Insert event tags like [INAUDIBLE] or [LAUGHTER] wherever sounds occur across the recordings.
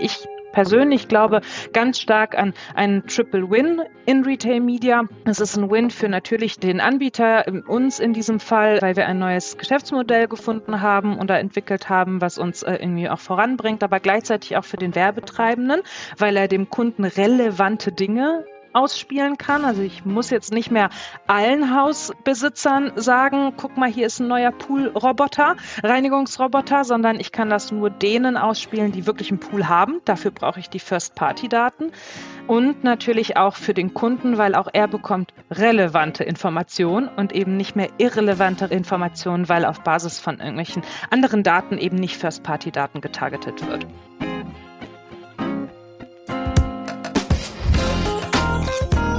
Ich persönlich glaube ganz stark an einen Triple Win in Retail Media. Es ist ein Win für natürlich den Anbieter, uns in diesem Fall, weil wir ein neues Geschäftsmodell gefunden haben oder entwickelt haben, was uns äh, irgendwie auch voranbringt, aber gleichzeitig auch für den Werbetreibenden, weil er dem Kunden relevante Dinge ausspielen kann. Also ich muss jetzt nicht mehr allen Hausbesitzern sagen, guck mal, hier ist ein neuer Poolroboter, Reinigungsroboter, sondern ich kann das nur denen ausspielen, die wirklich einen Pool haben. Dafür brauche ich die First-Party-Daten. Und natürlich auch für den Kunden, weil auch er bekommt relevante Informationen und eben nicht mehr irrelevante Informationen, weil auf Basis von irgendwelchen anderen Daten eben nicht First-Party-Daten getargetet wird.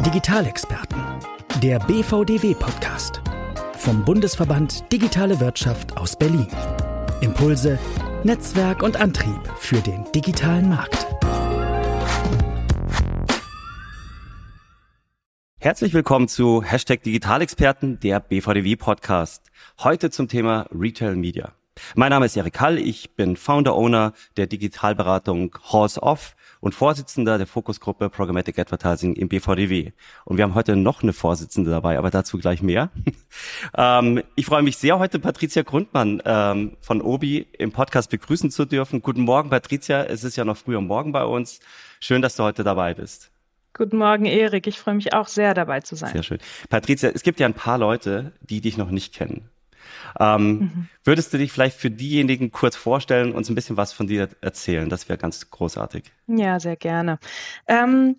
Digitalexperten, der BVDW-Podcast vom Bundesverband Digitale Wirtschaft aus Berlin. Impulse, Netzwerk und Antrieb für den digitalen Markt. Herzlich willkommen zu Hashtag Digitalexperten, der BVDW-Podcast. Heute zum Thema Retail Media. Mein Name ist Erik Hall, ich bin Founder-Owner der Digitalberatung Horse Off und Vorsitzender der Fokusgruppe Programmatic Advertising im BVDW. Und wir haben heute noch eine Vorsitzende dabei, aber dazu gleich mehr. [LAUGHS] ähm, ich freue mich sehr, heute Patricia Grundmann ähm, von Obi im Podcast begrüßen zu dürfen. Guten Morgen, Patricia. Es ist ja noch früh am Morgen bei uns. Schön, dass du heute dabei bist. Guten Morgen, Erik. Ich freue mich auch sehr, dabei zu sein. Sehr schön. Patricia, es gibt ja ein paar Leute, die dich noch nicht kennen. Ähm, mhm. Würdest du dich vielleicht für diejenigen kurz vorstellen, uns ein bisschen was von dir erzählen? Das wäre ganz großartig. Ja, sehr gerne. Ähm,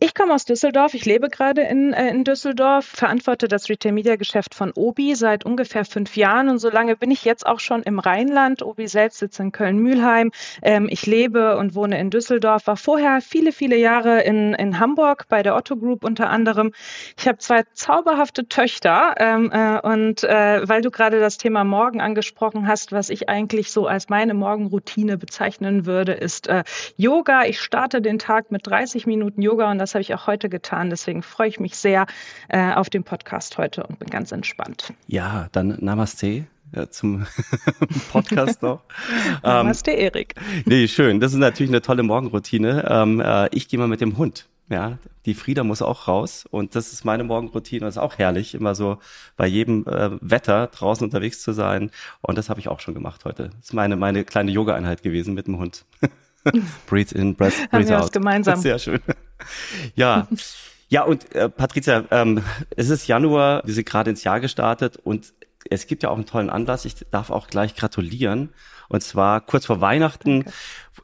ich komme aus Düsseldorf. Ich lebe gerade in, äh, in Düsseldorf, verantworte das Retail-Media-Geschäft von Obi seit ungefähr fünf Jahren und so lange bin ich jetzt auch schon im Rheinland. Obi selbst sitzt in Köln-Mühlheim. Ähm, ich lebe und wohne in Düsseldorf, war vorher viele, viele Jahre in, in Hamburg bei der Otto Group unter anderem. Ich habe zwei zauberhafte Töchter ähm, äh, und äh, weil du gerade das Thema Morgen angesprochen hast, was ich eigentlich so als meine Morgenroutine bezeichnen würde, ist äh, Yoga. Ich starte den Tag mit 30 Minuten Yoga und das das habe ich auch heute getan. Deswegen freue ich mich sehr äh, auf den Podcast heute und bin ganz entspannt. Ja, dann Namaste. Ja, zum [LAUGHS] Podcast noch. [LAUGHS] Namaste, ähm, Erik. Nee, schön. Das ist natürlich eine tolle Morgenroutine. Ähm, äh, ich gehe mal mit dem Hund. Ja, die Frieda muss auch raus und das ist meine Morgenroutine. Das ist auch herrlich, immer so bei jedem äh, Wetter draußen unterwegs zu sein. Und das habe ich auch schon gemacht heute. Das ist meine, meine kleine Yoga-Einheit gewesen mit dem Hund. [LAUGHS] breathe in, breath, breathe Haben wir out. Was gemeinsam. Sehr schön. Ja. Ja, und äh, Patricia, ähm, es ist Januar, wir sind gerade ins Jahr gestartet und es gibt ja auch einen tollen Anlass. Ich darf auch gleich gratulieren. Und zwar kurz vor Weihnachten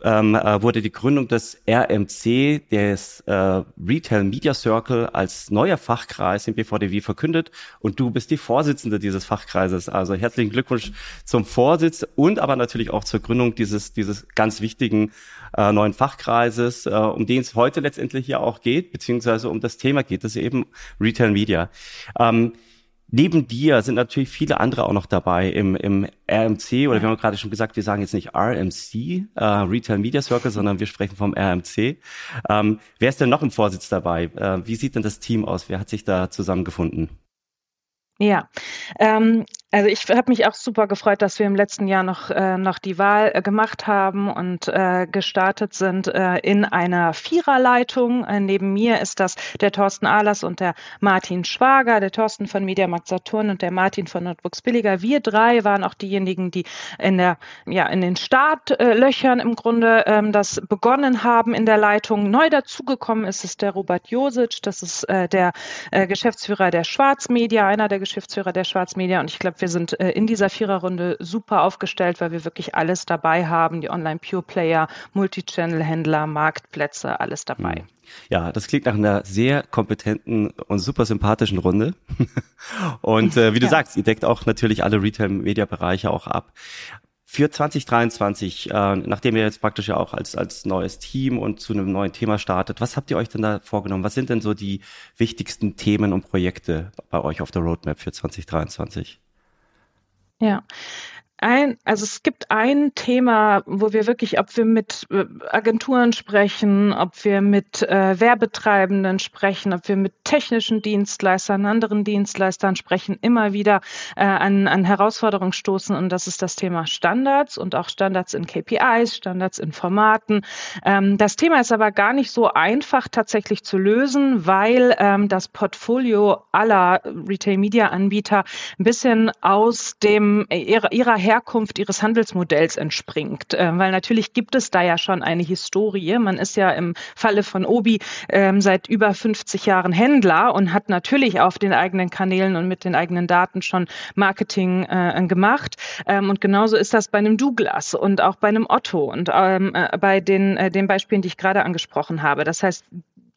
ähm, äh, wurde die Gründung des RMC, des äh, Retail Media Circle, als neuer Fachkreis im BVDW verkündet. Und du bist die Vorsitzende dieses Fachkreises. Also herzlichen Glückwunsch zum Vorsitz und aber natürlich auch zur Gründung dieses, dieses ganz wichtigen äh, neuen Fachkreises, äh, um den es heute letztendlich ja auch geht, beziehungsweise um das Thema geht, das eben Retail Media. Ähm, Neben dir sind natürlich viele andere auch noch dabei im, im RMC oder wir haben gerade schon gesagt, wir sagen jetzt nicht RMC, äh, Retail Media Circle, sondern wir sprechen vom RMC. Ähm, wer ist denn noch im Vorsitz dabei? Äh, wie sieht denn das Team aus? Wer hat sich da zusammengefunden? Ja, ähm, also ich habe mich auch super gefreut, dass wir im letzten Jahr noch, äh, noch die Wahl äh, gemacht haben und äh, gestartet sind äh, in einer Viererleitung. Äh, neben mir ist das der Thorsten Ahlers und der Martin Schwager, der Thorsten von Mediamarkt Saturn und der Martin von Notebooks Billiger. Wir drei waren auch diejenigen, die in der ja in den Startlöchern im Grunde ähm, das begonnen haben in der Leitung. Neu dazugekommen ist es der Robert Josic, das ist äh, der äh, Geschäftsführer der Schwarzmedia, einer der Geschäftsführer der Schwarzmedia und ich glaube, wir sind äh, in dieser Viererrunde super aufgestellt, weil wir wirklich alles dabei haben, die Online-Pure-Player, Multichannel-Händler, Marktplätze, alles dabei. Hm. Ja, das klingt nach einer sehr kompetenten und super sympathischen Runde. [LAUGHS] und äh, wie du ja. sagst, ihr deckt auch natürlich alle Retail-Media-Bereiche auch ab für 2023, äh, nachdem ihr jetzt praktisch ja auch als, als neues Team und zu einem neuen Thema startet, was habt ihr euch denn da vorgenommen? Was sind denn so die wichtigsten Themen und Projekte bei euch auf der Roadmap für 2023? Ja, ein, also es gibt ein Thema, wo wir wirklich, ob wir mit äh, Agenturen sprechen, ob wir mit äh, Werbetreibenden sprechen, ob wir mit technischen Dienstleistern, anderen Dienstleistern sprechen, immer wieder äh, an, an Herausforderungen stoßen und das ist das Thema Standards und auch Standards in KPIs, Standards in Formaten. Ähm, das Thema ist aber gar nicht so einfach tatsächlich zu lösen, weil ähm, das Portfolio aller Retail-Media-Anbieter ein bisschen aus dem ihrer, ihrer Herkunft ihres Handelsmodells entspringt. Äh, weil natürlich gibt es da ja schon eine Historie. Man ist ja im Falle von Obi ähm, seit über 50 Jahren Händler und hat natürlich auf den eigenen Kanälen und mit den eigenen Daten schon Marketing äh, gemacht. Ähm, und genauso ist das bei einem Douglas und auch bei einem Otto und ähm, äh, bei den, äh, den Beispielen, die ich gerade angesprochen habe. Das heißt,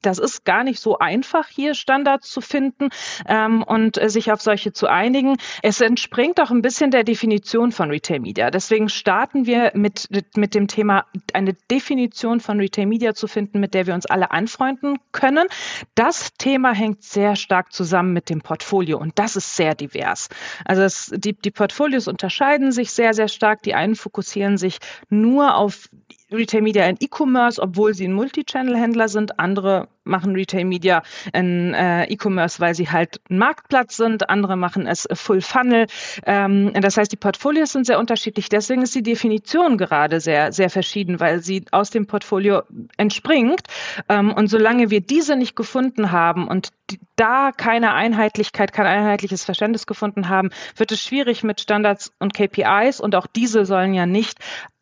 das ist gar nicht so einfach, hier Standards zu finden ähm, und äh, sich auf solche zu einigen. Es entspringt auch ein bisschen der Definition von Retail Media. Deswegen starten wir mit, mit dem Thema, eine Definition von Retail Media zu finden, mit der wir uns alle anfreunden können. Das Thema hängt sehr stark zusammen mit dem Portfolio und das ist sehr divers. Also es, die, die Portfolios unterscheiden sich sehr, sehr stark. Die einen fokussieren sich nur auf Retail Media in E-Commerce, obwohl sie ein Multichannel-Händler sind. Andere machen Retail Media in äh, E-Commerce, weil sie halt ein Marktplatz sind. Andere machen es Full Funnel. Ähm, das heißt, die Portfolios sind sehr unterschiedlich. Deswegen ist die Definition gerade sehr, sehr verschieden, weil sie aus dem Portfolio entspringt. Ähm, und solange wir diese nicht gefunden haben und die, da keine Einheitlichkeit, kein einheitliches Verständnis gefunden haben, wird es schwierig mit Standards und KPIs und auch diese sollen ja nicht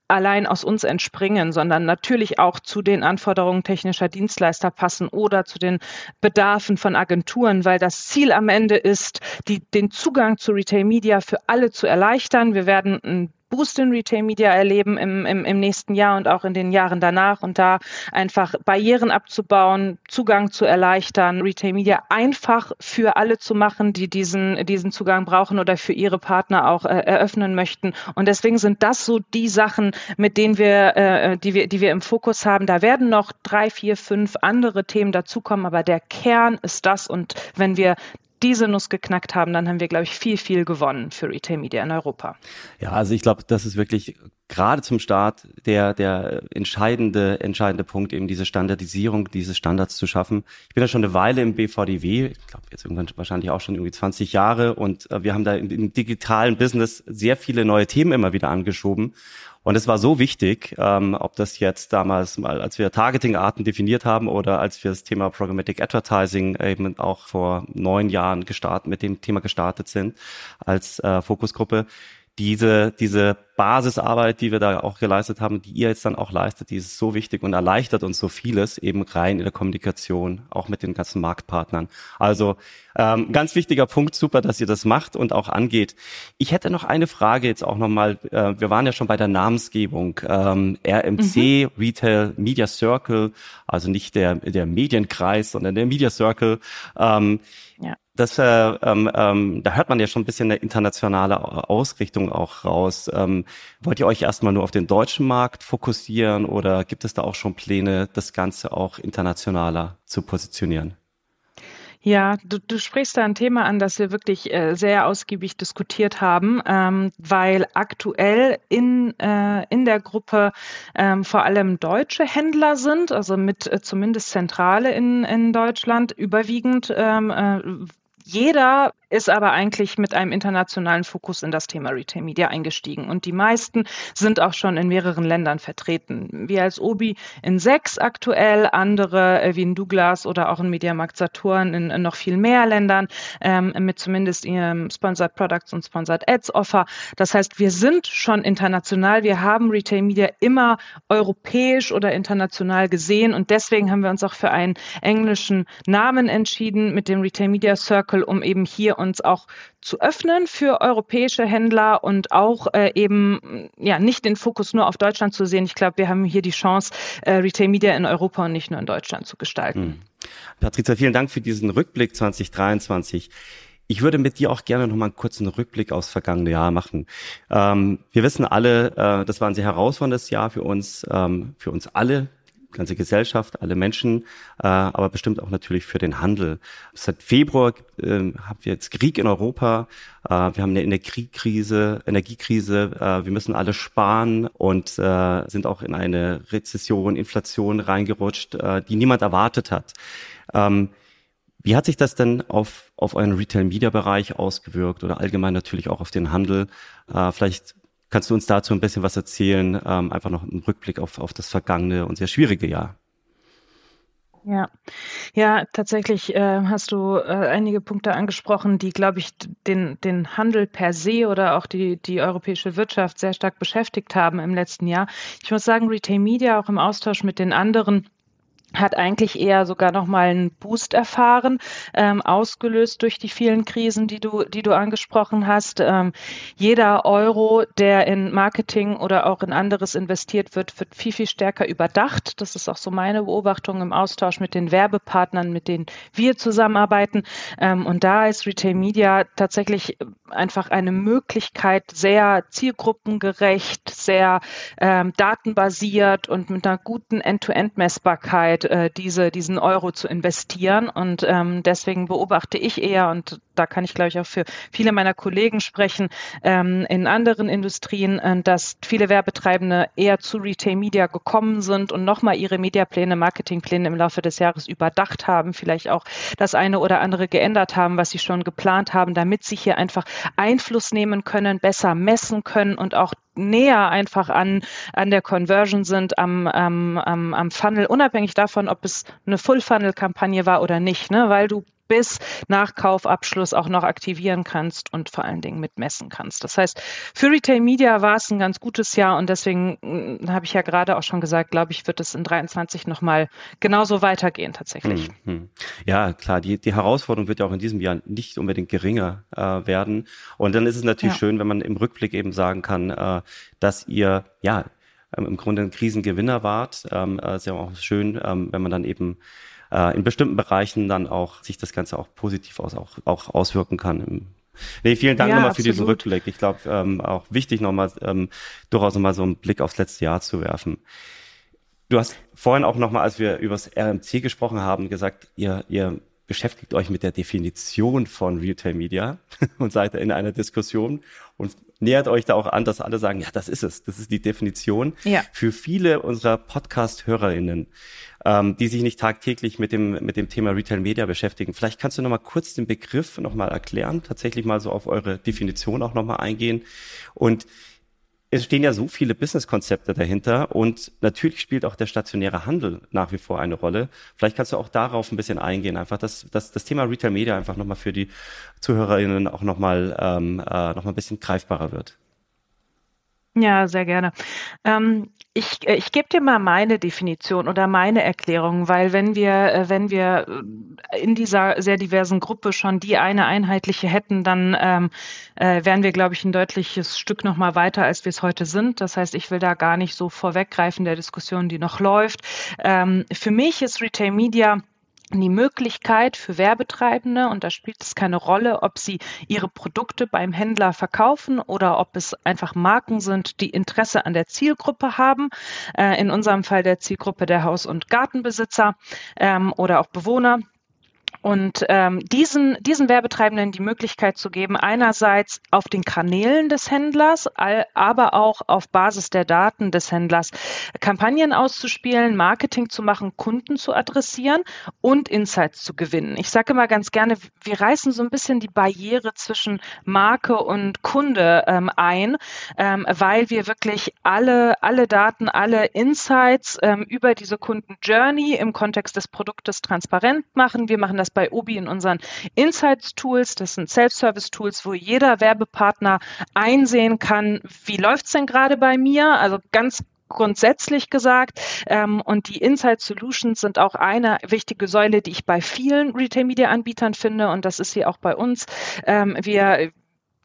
allein aus uns entspringen, sondern natürlich auch zu den Anforderungen technischer Dienstleister passen oder zu den Bedarfen von Agenturen, weil das Ziel am Ende ist, die, den Zugang zu Retail Media für alle zu erleichtern. Wir werden ein Boost in Retail Media erleben im, im, im nächsten Jahr und auch in den Jahren danach und da einfach Barrieren abzubauen, Zugang zu erleichtern, Retail Media einfach für alle zu machen, die diesen, diesen Zugang brauchen oder für ihre Partner auch äh, eröffnen möchten. Und deswegen sind das so die Sachen, mit denen wir, äh, die wir, die wir im Fokus haben. Da werden noch drei, vier, fünf andere Themen dazukommen, aber der Kern ist das. Und wenn wir diese Nuss geknackt haben, dann haben wir, glaube ich, viel, viel gewonnen für Retail Media in Europa. Ja, also ich glaube, das ist wirklich gerade zum Start der, der entscheidende, entscheidende Punkt, eben diese Standardisierung, diese Standards zu schaffen. Ich bin ja schon eine Weile im BVDW, ich glaube jetzt irgendwann wahrscheinlich auch schon irgendwie 20 Jahre und äh, wir haben da im, im digitalen Business sehr viele neue Themen immer wieder angeschoben. Und es war so wichtig, ähm, ob das jetzt damals mal, als wir Targeting-Arten definiert haben oder als wir das Thema Programmatic Advertising eben auch vor neun Jahren gestartet, mit dem Thema gestartet sind als äh, Fokusgruppe, diese, diese Basisarbeit, die wir da auch geleistet haben, die ihr jetzt dann auch leistet, die ist so wichtig und erleichtert uns so vieles eben rein in der Kommunikation, auch mit den ganzen Marktpartnern. Also ähm, ganz wichtiger Punkt, super, dass ihr das macht und auch angeht. Ich hätte noch eine Frage jetzt auch nochmal. Äh, wir waren ja schon bei der Namensgebung. Ähm, RMC, mhm. Retail Media Circle, also nicht der, der Medienkreis, sondern der Media Circle. Ähm, ja das, äh, ähm, ähm, da hört man ja schon ein bisschen eine internationale Ausrichtung auch raus. Ähm, wollt ihr euch erstmal nur auf den deutschen Markt fokussieren oder gibt es da auch schon Pläne, das Ganze auch internationaler zu positionieren? Ja, du, du sprichst da ein Thema an, das wir wirklich äh, sehr ausgiebig diskutiert haben, ähm, weil aktuell in, äh, in der Gruppe ähm, vor allem deutsche Händler sind, also mit äh, zumindest Zentrale in, in Deutschland, überwiegend ähm, äh, jeder ist aber eigentlich mit einem internationalen Fokus in das Thema Retail Media eingestiegen. Und die meisten sind auch schon in mehreren Ländern vertreten. Wir als Obi in sechs aktuell, andere äh, wie in Douglas oder auch in Mediamarkt Saturn in, noch viel mehr Ländern ähm, mit zumindest ihrem Sponsored Products und Sponsored Ads Offer. Das heißt, wir sind schon international. Wir haben Retail Media immer europäisch oder international gesehen und deswegen haben wir uns auch für einen englischen Namen entschieden mit dem Retail Media Circle, um eben hier uns auch zu öffnen für europäische Händler und auch äh, eben ja nicht den Fokus nur auf Deutschland zu sehen. Ich glaube, wir haben hier die Chance, äh, Retail Media in Europa und nicht nur in Deutschland zu gestalten. Hm. Patricia, vielen Dank für diesen Rückblick 2023. Ich würde mit dir auch gerne noch mal einen kurzen Rückblick aufs vergangene Jahr machen. Ähm, wir wissen alle, äh, das war ein sehr herausforderndes Jahr für uns, ähm, für uns alle ganze Gesellschaft, alle Menschen, äh, aber bestimmt auch natürlich für den Handel. Seit Februar äh, haben wir jetzt Krieg in Europa, äh, wir haben eine Energiekrise, Energiekrise, äh, wir müssen alle sparen und äh, sind auch in eine Rezession, Inflation reingerutscht, äh, die niemand erwartet hat. Ähm, wie hat sich das denn auf, auf euren Retail-Media-Bereich ausgewirkt oder allgemein natürlich auch auf den Handel? Äh, vielleicht Kannst du uns dazu ein bisschen was erzählen? Ähm, einfach noch einen Rückblick auf, auf das vergangene und sehr schwierige Jahr. Ja, ja, tatsächlich äh, hast du äh, einige Punkte angesprochen, die, glaube ich, den, den Handel per se oder auch die, die europäische Wirtschaft sehr stark beschäftigt haben im letzten Jahr. Ich muss sagen, Retail Media auch im Austausch mit den anderen hat eigentlich eher sogar noch mal einen Boost erfahren, ähm, ausgelöst durch die vielen Krisen, die du, die du angesprochen hast. Ähm, jeder Euro, der in Marketing oder auch in anderes investiert wird, wird viel, viel stärker überdacht. Das ist auch so meine Beobachtung im Austausch mit den Werbepartnern, mit denen wir zusammenarbeiten. Ähm, und da ist Retail Media tatsächlich einfach eine Möglichkeit, sehr zielgruppengerecht, sehr ähm, datenbasiert und mit einer guten End-to-End-Messbarkeit äh, diese, diesen Euro zu investieren. Und ähm, deswegen beobachte ich eher, und da kann ich, glaube ich, auch für viele meiner Kollegen sprechen, ähm, in anderen Industrien, äh, dass viele Werbetreibende eher zu Retail Media gekommen sind und nochmal ihre Mediapläne, Marketingpläne im Laufe des Jahres überdacht haben, vielleicht auch das eine oder andere geändert haben, was sie schon geplant haben, damit sie hier einfach Einfluss nehmen können, besser messen können und auch näher einfach an, an der Conversion sind, am, am, am, am Funnel, unabhängig davon, ob es eine Full-Funnel-Kampagne war oder nicht, ne? weil du bis nach Kaufabschluss auch noch aktivieren kannst und vor allen Dingen mitmessen kannst. Das heißt, für Retail Media war es ein ganz gutes Jahr und deswegen hm, habe ich ja gerade auch schon gesagt, glaube ich, wird es in 23 nochmal genauso weitergehen tatsächlich. Mhm. Ja, klar, die, die Herausforderung wird ja auch in diesem Jahr nicht unbedingt geringer äh, werden. Und dann ist es natürlich ja. schön, wenn man im Rückblick eben sagen kann, äh, dass ihr ja im Grunde ein Krisengewinner wart. Ähm, äh, ist ja auch schön, ähm, wenn man dann eben äh, in bestimmten Bereichen dann auch sich das Ganze auch positiv aus, auch, auch auswirken kann. Nee, vielen Dank ja, nochmal für absolut. diesen Rückblick. Ich glaube, ähm, auch wichtig nochmal, ähm, durchaus nochmal so einen Blick aufs letzte Jahr zu werfen. Du hast vorhin auch nochmal, als wir über das RMC gesprochen haben, gesagt, ihr, ihr beschäftigt euch mit der Definition von Retail Media [LAUGHS] und seid in einer Diskussion und nähert euch da auch an, dass alle sagen, ja, das ist es, das ist die Definition. Ja. Für viele unserer Podcast-HörerInnen ähm, die sich nicht tagtäglich mit dem, mit dem Thema Retail Media beschäftigen. Vielleicht kannst du nochmal kurz den Begriff nochmal erklären, tatsächlich mal so auf eure Definition auch nochmal eingehen. Und es stehen ja so viele Businesskonzepte dahinter und natürlich spielt auch der stationäre Handel nach wie vor eine Rolle. Vielleicht kannst du auch darauf ein bisschen eingehen, einfach dass, dass das Thema Retail Media einfach nochmal für die ZuhörerInnen auch nochmal ähm, äh, noch ein bisschen greifbarer wird. Ja, sehr gerne. Ähm, ich äh, ich gebe dir mal meine Definition oder meine Erklärung, weil wenn wir, äh, wenn wir äh, in dieser sehr diversen Gruppe schon die eine einheitliche hätten, dann ähm, äh, wären wir, glaube ich, ein deutliches Stück noch mal weiter, als wir es heute sind. Das heißt, ich will da gar nicht so vorweggreifen der Diskussion, die noch läuft. Ähm, für mich ist Retail Media die Möglichkeit für Werbetreibende, und da spielt es keine Rolle, ob sie ihre Produkte beim Händler verkaufen oder ob es einfach Marken sind, die Interesse an der Zielgruppe haben, äh, in unserem Fall der Zielgruppe der Haus- und Gartenbesitzer ähm, oder auch Bewohner, und ähm, diesen, diesen Werbetreibenden die Möglichkeit zu geben, einerseits auf den Kanälen des Händlers, aber auch auf Basis der Daten des Händlers Kampagnen auszuspielen, Marketing zu machen, Kunden zu adressieren und Insights zu gewinnen. Ich sage immer ganz gerne, wir reißen so ein bisschen die Barriere zwischen Marke und Kunde ähm, ein, ähm, weil wir wirklich alle, alle Daten, alle Insights ähm, über diese Kunden-Journey im Kontext des Produktes transparent machen. Wir machen das bei Obi in unseren Insights-Tools. Das sind Self-Service-Tools, wo jeder Werbepartner einsehen kann, wie läuft's denn gerade bei mir? Also ganz grundsätzlich gesagt. Ähm, und die Insight Solutions sind auch eine wichtige Säule, die ich bei vielen Retail-Media-Anbietern finde. Und das ist sie auch bei uns. Ähm, wir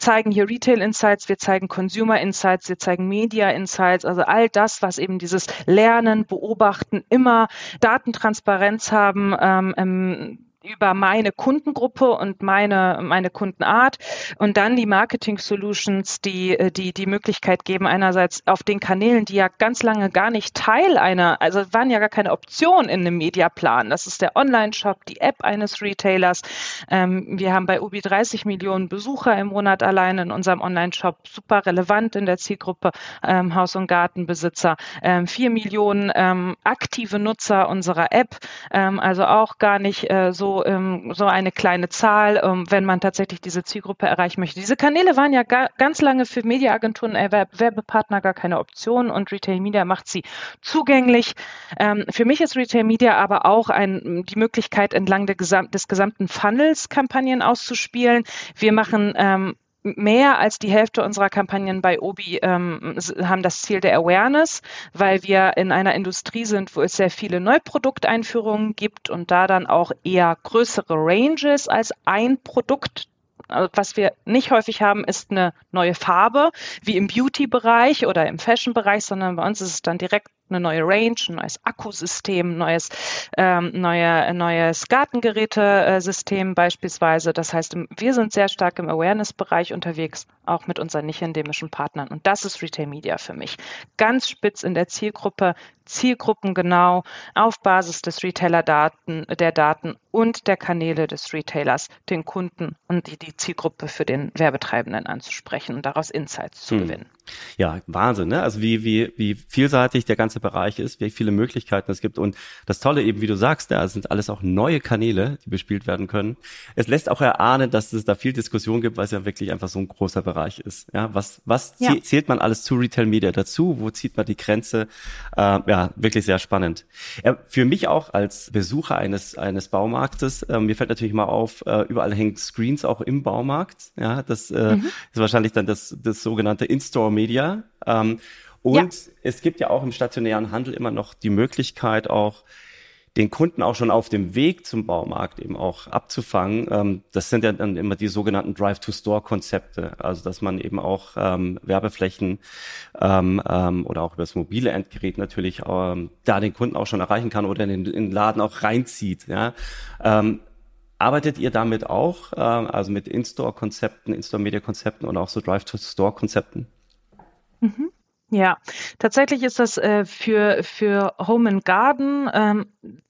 zeigen hier Retail Insights, wir zeigen Consumer Insights, wir zeigen Media Insights, also all das, was eben dieses Lernen, Beobachten, immer Datentransparenz haben, ähm, über meine Kundengruppe und meine, meine Kundenart und dann die Marketing Solutions, die, äh, die die Möglichkeit geben, einerseits auf den Kanälen, die ja ganz lange gar nicht Teil einer, also waren ja gar keine Option in einem Mediaplan. Das ist der Online-Shop, die App eines Retailers. Ähm, wir haben bei Ubi 30 Millionen Besucher im Monat allein in unserem Online-Shop, super relevant in der Zielgruppe ähm, Haus- und Gartenbesitzer. Ähm, vier Millionen ähm, aktive Nutzer unserer App, ähm, also auch gar nicht äh, so ähm, so eine kleine Zahl, ähm, wenn man tatsächlich diese Zielgruppe erreichen möchte. Diese Kanäle waren ja ga, ganz lange für Mediaagenturen, äh, Werbepartner gar keine Option und Retail Media macht sie zugänglich. Ähm, für mich ist Retail Media aber auch ein, die Möglichkeit, entlang Gesam des gesamten Funnels Kampagnen auszuspielen. Wir machen ähm, mehr als die Hälfte unserer Kampagnen bei Obi ähm, haben das Ziel der Awareness, weil wir in einer Industrie sind, wo es sehr viele Neuprodukteinführungen gibt und da dann auch eher größere Ranges als ein Produkt also was wir nicht häufig haben, ist eine neue Farbe, wie im Beauty-Bereich oder im Fashion-Bereich, sondern bei uns ist es dann direkt eine neue Range, ein neues Akkusystem, neues, ähm, neue, neues Gartengerätesystem beispielsweise. Das heißt, wir sind sehr stark im Awareness-Bereich unterwegs, auch mit unseren nicht endemischen Partnern. Und das ist Retail Media für mich. Ganz spitz in der Zielgruppe, zielgruppengenau auf Basis des Retailer-Daten, der Daten und der Kanäle des Retailers den Kunden und die, die Zielgruppe für den Werbetreibenden anzusprechen und daraus Insights zu hm. gewinnen. Ja, Wahnsinn, ne? Also wie, wie, wie vielseitig der ganze Bereich ist, wie viele Möglichkeiten es gibt. Und das Tolle eben, wie du sagst, da sind alles auch neue Kanäle, die bespielt werden können. Es lässt auch erahnen, dass es da viel Diskussion gibt, weil es ja wirklich einfach so ein großer Bereich ist. Ja, was, was ja. zählt man alles zu Retail Media dazu? Wo zieht man die Grenze? Äh, ja, wirklich sehr spannend. Ja, für mich auch als Besucher eines, eines Baumarktes, äh, mir fällt natürlich mal auf, äh, überall hängen Screens auch im Baumarkt. Ja, das äh, mhm. ist wahrscheinlich dann das, das sogenannte In-Store Media. Ähm, und ja. es gibt ja auch im stationären Handel immer noch die Möglichkeit, auch den Kunden auch schon auf dem Weg zum Baumarkt eben auch abzufangen. Ähm, das sind ja dann immer die sogenannten Drive-to-Store-Konzepte, also dass man eben auch ähm, Werbeflächen ähm, ähm, oder auch über das mobile Endgerät natürlich ähm, da den Kunden auch schon erreichen kann oder in den, in den Laden auch reinzieht. Ja? Ähm, Arbeitet ihr damit auch, äh, also mit In-Store-Konzepten, In-Store-Media-Konzepten und auch so Drive-to-Store-Konzepten? Mhm. Ja, tatsächlich ist das äh, für, für Home and Garden ähm,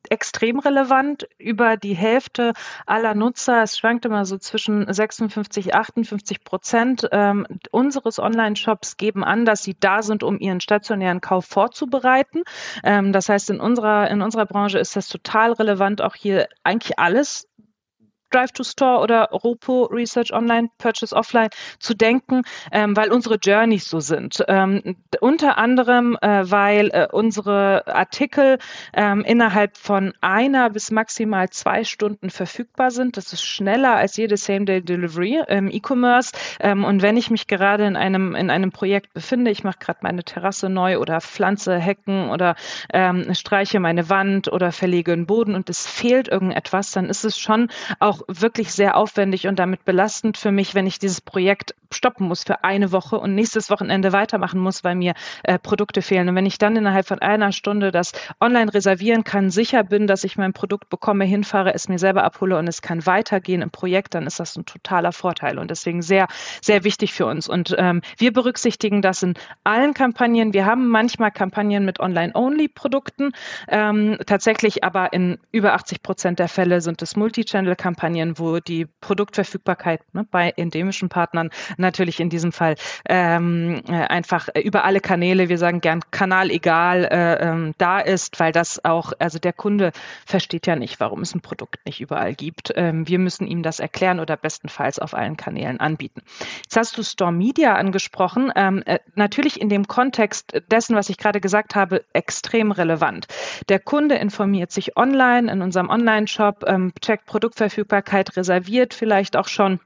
extrem relevant. Über die Hälfte aller Nutzer, es schwankt immer so zwischen 56, 58 Prozent ähm, unseres Online-Shops geben an, dass sie da sind, um ihren stationären Kauf vorzubereiten. Ähm, das heißt, in unserer, in unserer Branche ist das total relevant, auch hier eigentlich alles Drive to Store oder Ropo Research Online, Purchase Offline zu denken, ähm, weil unsere Journeys so sind. Ähm, unter anderem, äh, weil äh, unsere Artikel ähm, innerhalb von einer bis maximal zwei Stunden verfügbar sind. Das ist schneller als jede Same-Day-Delivery im E-Commerce. Ähm, und wenn ich mich gerade in einem, in einem Projekt befinde, ich mache gerade meine Terrasse neu oder pflanze Hecken oder ähm, streiche meine Wand oder verlege einen Boden und es fehlt irgendetwas, dann ist es schon auch wirklich sehr aufwendig und damit belastend für mich, wenn ich dieses Projekt stoppen muss für eine Woche und nächstes Wochenende weitermachen muss, weil mir äh, Produkte fehlen. Und wenn ich dann innerhalb von einer Stunde das online reservieren kann, sicher bin, dass ich mein Produkt bekomme, hinfahre, es mir selber abhole und es kann weitergehen im Projekt, dann ist das ein totaler Vorteil und deswegen sehr, sehr wichtig für uns. Und ähm, wir berücksichtigen das in allen Kampagnen. Wir haben manchmal Kampagnen mit Online-Only-Produkten, ähm, tatsächlich aber in über 80 Prozent der Fälle sind es Multi-Channel-Kampagnen, wo die Produktverfügbarkeit ne, bei endemischen Partnern natürlich in diesem Fall ähm, äh, einfach über alle Kanäle, wir sagen gern Kanal egal, äh, ähm, da ist, weil das auch, also der Kunde versteht ja nicht, warum es ein Produkt nicht überall gibt. Ähm, wir müssen ihm das erklären oder bestenfalls auf allen Kanälen anbieten. Jetzt hast du Store Media angesprochen. Ähm, äh, natürlich in dem Kontext dessen, was ich gerade gesagt habe, extrem relevant. Der Kunde informiert sich online in unserem Online-Shop, ähm, checkt Produktverfügbarkeit, reserviert vielleicht auch schon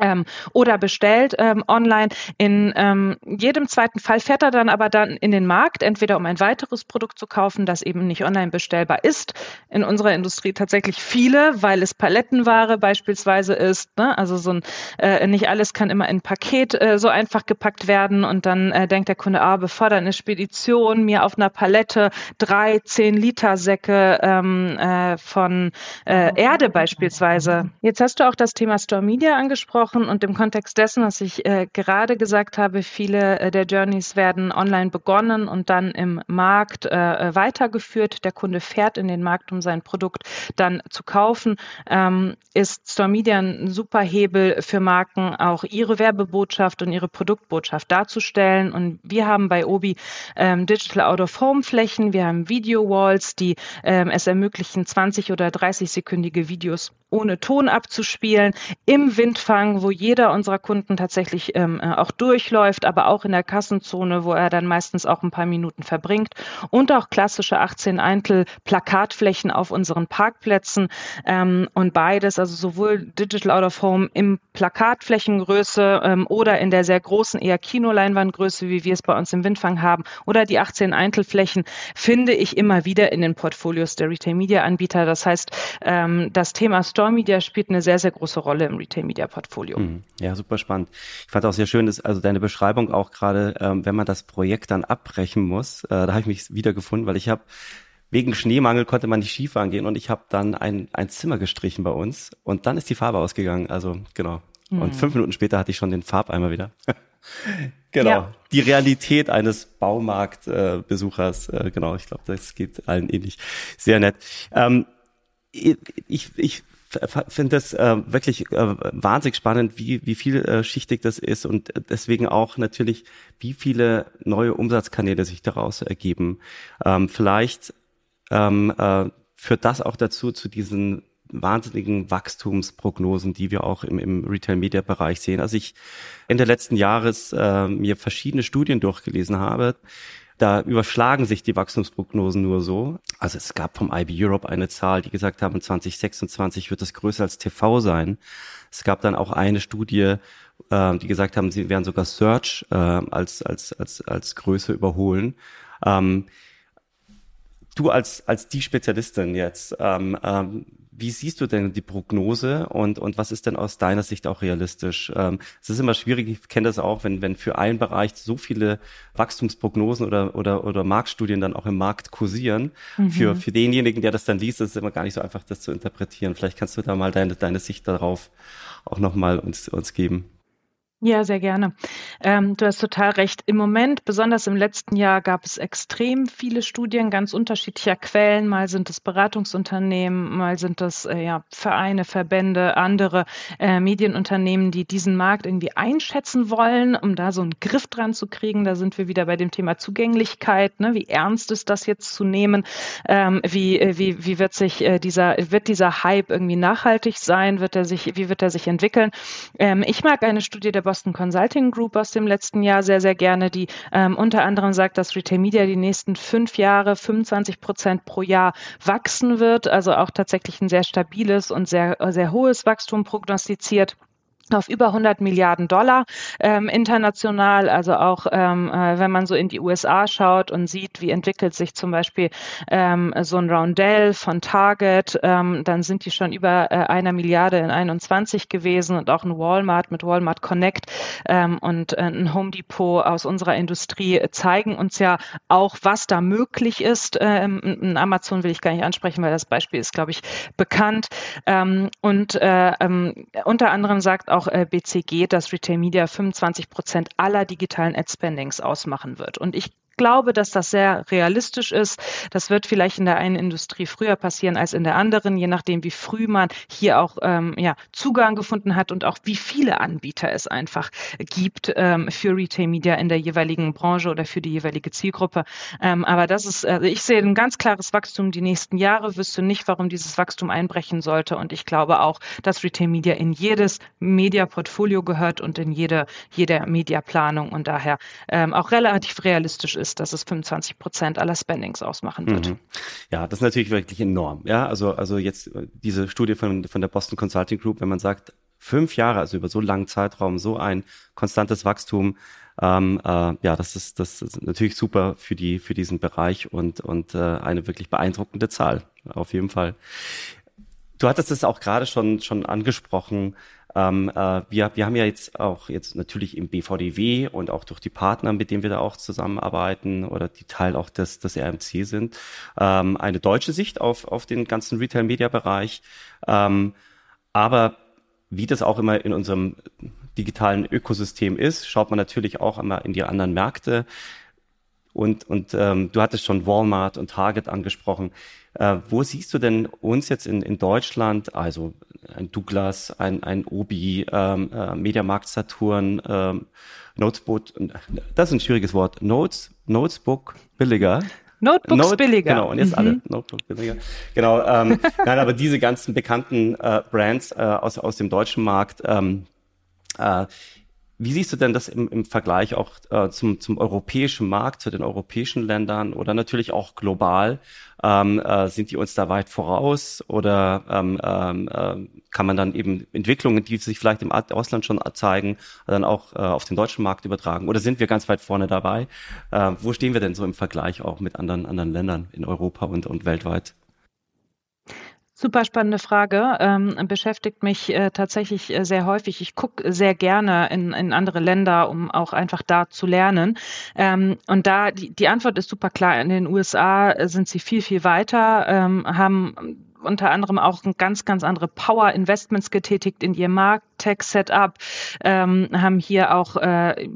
ähm, oder bestellt ähm, online. In ähm, jedem zweiten Fall fährt er dann aber dann in den Markt, entweder um ein weiteres Produkt zu kaufen, das eben nicht online bestellbar ist. In unserer Industrie tatsächlich viele, weil es Palettenware beispielsweise ist. Ne? Also so ein, äh, nicht alles kann immer in Paket äh, so einfach gepackt werden und dann äh, denkt der Kunde, ah, bevor dann eine Spedition mir auf einer Palette drei, zehn Liter Säcke ähm, äh, von äh, Erde beispielsweise. Jetzt hast du auch das Thema Store Media angesprochen angesprochen und im Kontext dessen, was ich äh, gerade gesagt habe, viele äh, der Journeys werden online begonnen und dann im Markt äh, weitergeführt. Der Kunde fährt in den Markt, um sein Produkt dann zu kaufen. Ähm, ist Store Media ein super Hebel für Marken, auch ihre Werbebotschaft und ihre Produktbotschaft darzustellen. Und wir haben bei Obi ähm, Digital Out of Home Flächen, wir haben Video Walls, die ähm, es ermöglichen, 20 oder 30 sekündige Videos ohne Ton abzuspielen, im Windfang, wo jeder unserer Kunden tatsächlich ähm, äh, auch durchläuft, aber auch in der Kassenzone, wo er dann meistens auch ein paar Minuten verbringt und auch klassische 18 Eintel Plakatflächen auf unseren Parkplätzen ähm, und beides, also sowohl Digital Out of Home im Plakatflächengröße ähm, oder in der sehr großen eher Kinoleinwandgröße, wie wir es bei uns im Windfang haben, oder die 18 Eintelflächen, finde ich immer wieder in den Portfolios der Retail Media Anbieter. Das heißt, ähm, das Thema Store Store Media spielt eine sehr, sehr große Rolle im Retail Media Portfolio. Mhm. Ja, super spannend. Ich fand auch sehr schön, dass also deine Beschreibung auch gerade, ähm, wenn man das Projekt dann abbrechen muss, äh, da habe ich mich wiedergefunden, weil ich habe wegen Schneemangel konnte man nicht Skifahren gehen und ich habe dann ein, ein Zimmer gestrichen bei uns und dann ist die Farbe ausgegangen. Also genau. Mhm. Und fünf Minuten später hatte ich schon den Farbeimer wieder. [LAUGHS] genau. Ja. Die Realität eines Baumarktbesuchers. Äh, äh, genau, ich glaube, das geht allen ähnlich. Sehr nett. Ähm, ich, ich finde das äh, wirklich äh, wahnsinnig spannend, wie, wie vielschichtig das ist und deswegen auch natürlich, wie viele neue Umsatzkanäle sich daraus ergeben. Ähm, vielleicht ähm, äh, führt das auch dazu, zu diesen wahnsinnigen Wachstumsprognosen, die wir auch im, im Retail-Media-Bereich sehen. Also ich Ende letzten Jahres äh, mir verschiedene Studien durchgelesen habe, da überschlagen sich die Wachstumsprognosen nur so. Also es gab vom IB Europe eine Zahl, die gesagt haben, 2026 wird es größer als TV sein. Es gab dann auch eine Studie, äh, die gesagt haben, sie werden sogar Search äh, als, als, als, als Größe überholen. Ähm, du als, als die Spezialistin jetzt, ähm, ähm, wie siehst du denn die Prognose und, und was ist denn aus deiner Sicht auch realistisch? Ähm, es ist immer schwierig, ich kenne das auch, wenn, wenn für einen Bereich so viele Wachstumsprognosen oder, oder, oder Marktstudien dann auch im Markt kursieren. Mhm. Für, für denjenigen, der das dann liest, ist es immer gar nicht so einfach, das zu interpretieren. Vielleicht kannst du da mal deine, deine Sicht darauf auch nochmal uns, uns geben. Ja, sehr gerne. Ähm, du hast total recht. Im Moment, besonders im letzten Jahr, gab es extrem viele Studien ganz unterschiedlicher Quellen. Mal sind es Beratungsunternehmen, mal sind es äh, ja, Vereine, Verbände, andere äh, Medienunternehmen, die diesen Markt irgendwie einschätzen wollen, um da so einen Griff dran zu kriegen. Da sind wir wieder bei dem Thema Zugänglichkeit. Ne? Wie ernst ist das jetzt zu nehmen? Ähm, wie, äh, wie, wie wird sich äh, dieser, wird dieser Hype irgendwie nachhaltig sein? Wird er sich, wie wird er sich entwickeln? Ähm, ich mag eine Studie der Boston Consulting Group aus dem letzten Jahr sehr, sehr gerne, die ähm, unter anderem sagt, dass Retail Media die nächsten fünf Jahre 25 Prozent pro Jahr wachsen wird, also auch tatsächlich ein sehr stabiles und sehr, sehr hohes Wachstum prognostiziert auf über 100 Milliarden Dollar ähm, international. Also auch ähm, äh, wenn man so in die USA schaut und sieht, wie entwickelt sich zum Beispiel ähm, so ein Roundel von Target, ähm, dann sind die schon über äh, einer Milliarde in 21 gewesen und auch ein Walmart mit Walmart Connect ähm, und äh, ein Home Depot aus unserer Industrie zeigen uns ja auch, was da möglich ist. Ähm, Amazon will ich gar nicht ansprechen, weil das Beispiel ist, glaube ich, bekannt. Ähm, und äh, unter anderem sagt auch äh, BCG, dass Retail Media 25 Prozent aller digitalen Ad-Spendings ausmachen wird. Und ich glaube, dass das sehr realistisch ist. Das wird vielleicht in der einen Industrie früher passieren als in der anderen, je nachdem, wie früh man hier auch ähm, ja, Zugang gefunden hat und auch wie viele Anbieter es einfach gibt ähm, für Retail Media in der jeweiligen Branche oder für die jeweilige Zielgruppe. Ähm, aber das ist, also ich sehe ein ganz klares Wachstum die nächsten Jahre, wüsste nicht, warum dieses Wachstum einbrechen sollte. Und ich glaube auch, dass Retail Media in jedes Media-Portfolio gehört und in jede, jede Mediaplanung und daher ähm, auch relativ realistisch ist ist, dass es 25 Prozent aller Spendings ausmachen wird. Mhm. Ja, das ist natürlich wirklich enorm. Ja, also, also jetzt äh, diese Studie von, von der Boston Consulting Group, wenn man sagt, fünf Jahre, also über so langen Zeitraum, so ein konstantes Wachstum. Ähm, äh, ja, das ist, das ist natürlich super für die, für diesen Bereich und, und äh, eine wirklich beeindruckende Zahl. Auf jeden Fall. Du hattest es auch gerade schon, schon angesprochen. Ähm, äh, wir, wir haben ja jetzt auch jetzt natürlich im BVDW und auch durch die Partner, mit denen wir da auch zusammenarbeiten oder die Teil auch des, des RMC sind, ähm, eine deutsche Sicht auf, auf den ganzen Retail-Media-Bereich. Ähm, aber wie das auch immer in unserem digitalen Ökosystem ist, schaut man natürlich auch immer in die anderen Märkte. Und, und ähm, du hattest schon Walmart und Target angesprochen. Äh, wo siehst du denn uns jetzt in, in Deutschland, also ein Douglas, ein, ein Obi, ähm, äh, Mediamarkt Saturn, ähm, Notesbook, das ist ein schwieriges Wort, Notes, Notesbook billiger. Notebooks Note, billiger. Genau, und jetzt mhm. alle Notebooks billiger. Genau, ähm, [LAUGHS] nein, aber diese ganzen bekannten äh, Brands äh, aus, aus dem deutschen Markt, ähm, äh, wie siehst du denn das im, im Vergleich auch äh, zum, zum europäischen Markt, zu den europäischen Ländern oder natürlich auch global? Ähm, äh, sind die uns da weit voraus oder ähm, ähm, äh, kann man dann eben Entwicklungen, die sich vielleicht im Ausland schon zeigen, dann auch äh, auf den deutschen Markt übertragen? Oder sind wir ganz weit vorne dabei? Äh, wo stehen wir denn so im Vergleich auch mit anderen, anderen Ländern in Europa und, und weltweit? Super spannende Frage. Ähm, beschäftigt mich äh, tatsächlich äh, sehr häufig. Ich gucke sehr gerne in, in andere Länder, um auch einfach da zu lernen. Ähm, und da die, die Antwort ist super klar. In den USA äh, sind sie viel, viel weiter, ähm, haben unter anderem auch ganz, ganz andere Power-Investments getätigt in ihr Markt-Tech-Setup, ähm, haben hier auch äh,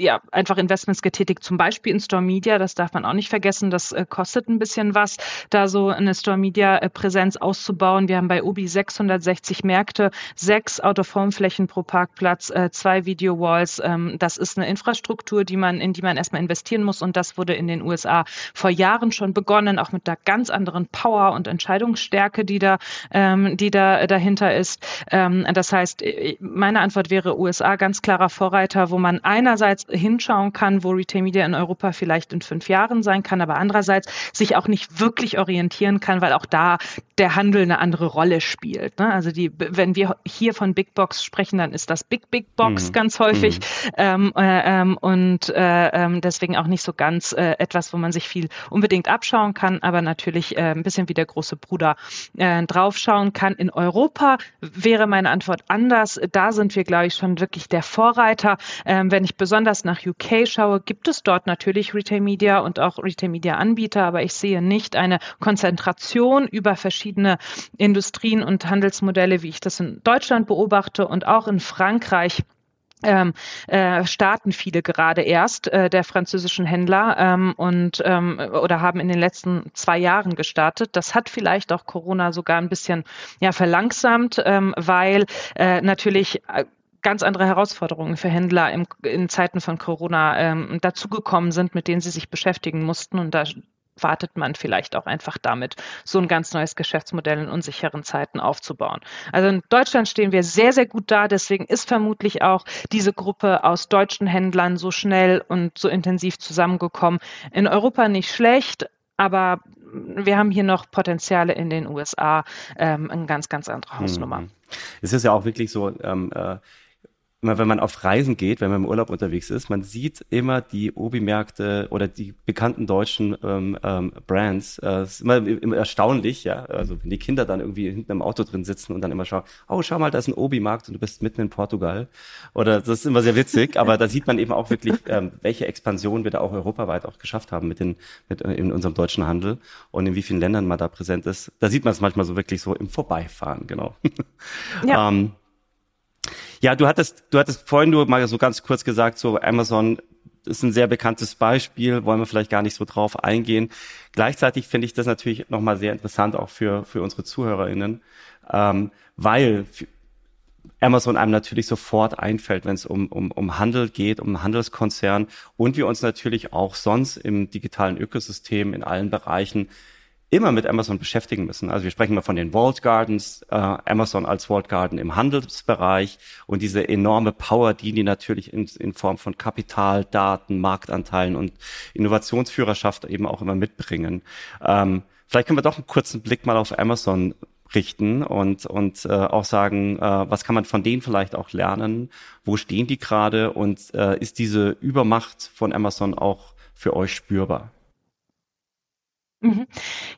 ja, einfach Investments getätigt, zum Beispiel in Store Media. Das darf man auch nicht vergessen. Das äh, kostet ein bisschen was, da so eine Store Media äh, Präsenz auszubauen. Wir haben bei Ubi 660 Märkte, sechs Out-of-Home-Flächen pro Parkplatz, äh, zwei Video Walls. Ähm, das ist eine Infrastruktur, die man, in die man erstmal investieren muss. Und das wurde in den USA vor Jahren schon begonnen, auch mit einer ganz anderen Power und Entscheidungsstärke, die da, ähm, die da dahinter ist. Ähm, das heißt, äh, meine Antwort wäre USA ganz klarer Vorreiter, wo man einerseits hinschauen kann, wo Retail Media in Europa vielleicht in fünf Jahren sein kann, aber andererseits sich auch nicht wirklich orientieren kann, weil auch da der Handel eine andere Rolle spielt. Ne? Also die, wenn wir hier von Big Box sprechen, dann ist das Big Big Box mhm. ganz häufig mhm. ähm, äh, ähm, und äh, ähm, deswegen auch nicht so ganz äh, etwas, wo man sich viel unbedingt abschauen kann, aber natürlich äh, ein bisschen wie der große Bruder äh, draufschauen kann. In Europa wäre meine Antwort anders. Da sind wir, glaube ich, schon wirklich der Vorreiter. Ähm, wenn ich besonders besonders nach UK schaue, gibt es dort natürlich Retail Media und auch Retail Media Anbieter, aber ich sehe nicht eine Konzentration über verschiedene Industrien und Handelsmodelle, wie ich das in Deutschland beobachte und auch in Frankreich. Ähm, äh, starten viele gerade erst äh, der französischen Händler ähm, und ähm, oder haben in den letzten zwei Jahren gestartet. Das hat vielleicht auch Corona sogar ein bisschen ja verlangsamt, ähm, weil äh, natürlich äh, ganz andere Herausforderungen für Händler im, in Zeiten von Corona ähm, dazugekommen sind, mit denen sie sich beschäftigen mussten. Und da wartet man vielleicht auch einfach damit, so ein ganz neues Geschäftsmodell in unsicheren Zeiten aufzubauen. Also in Deutschland stehen wir sehr, sehr gut da. Deswegen ist vermutlich auch diese Gruppe aus deutschen Händlern so schnell und so intensiv zusammengekommen. In Europa nicht schlecht, aber wir haben hier noch Potenziale in den USA, ähm, eine ganz, ganz andere Hausnummer. Hm. Es ist ja auch wirklich so, ähm, äh, immer wenn man auf Reisen geht, wenn man im Urlaub unterwegs ist, man sieht immer die Obi-Märkte oder die bekannten deutschen ähm, ähm, Brands. Äh, ist immer, immer erstaunlich, ja. Also wenn die Kinder dann irgendwie hinten im Auto drin sitzen und dann immer schauen, oh, schau mal, da ist ein Obi-Markt und du bist mitten in Portugal. Oder das ist immer sehr witzig, aber da sieht man eben auch wirklich, ähm, welche Expansion wir da auch europaweit auch geschafft haben mit den, mit äh, in unserem deutschen Handel und in wie vielen Ländern man da präsent ist. Da sieht man es manchmal so wirklich so im Vorbeifahren, genau. Ja. [LAUGHS] ähm, ja, du hattest, du hattest vorhin nur mal so ganz kurz gesagt, so Amazon ist ein sehr bekanntes Beispiel, wollen wir vielleicht gar nicht so drauf eingehen. Gleichzeitig finde ich das natürlich nochmal sehr interessant auch für, für unsere ZuhörerInnen, ähm, weil Amazon einem natürlich sofort einfällt, wenn es um, um, um Handel geht, um Handelskonzern und wir uns natürlich auch sonst im digitalen Ökosystem in allen Bereichen immer mit Amazon beschäftigen müssen. Also wir sprechen mal von den Vault Gardens, äh, Amazon als Vault Garden im Handelsbereich und diese enorme Power, die die natürlich in, in Form von Kapital, Daten, Marktanteilen und Innovationsführerschaft eben auch immer mitbringen. Ähm, vielleicht können wir doch einen kurzen Blick mal auf Amazon richten und, und äh, auch sagen, äh, was kann man von denen vielleicht auch lernen, wo stehen die gerade und äh, ist diese Übermacht von Amazon auch für euch spürbar? Mhm.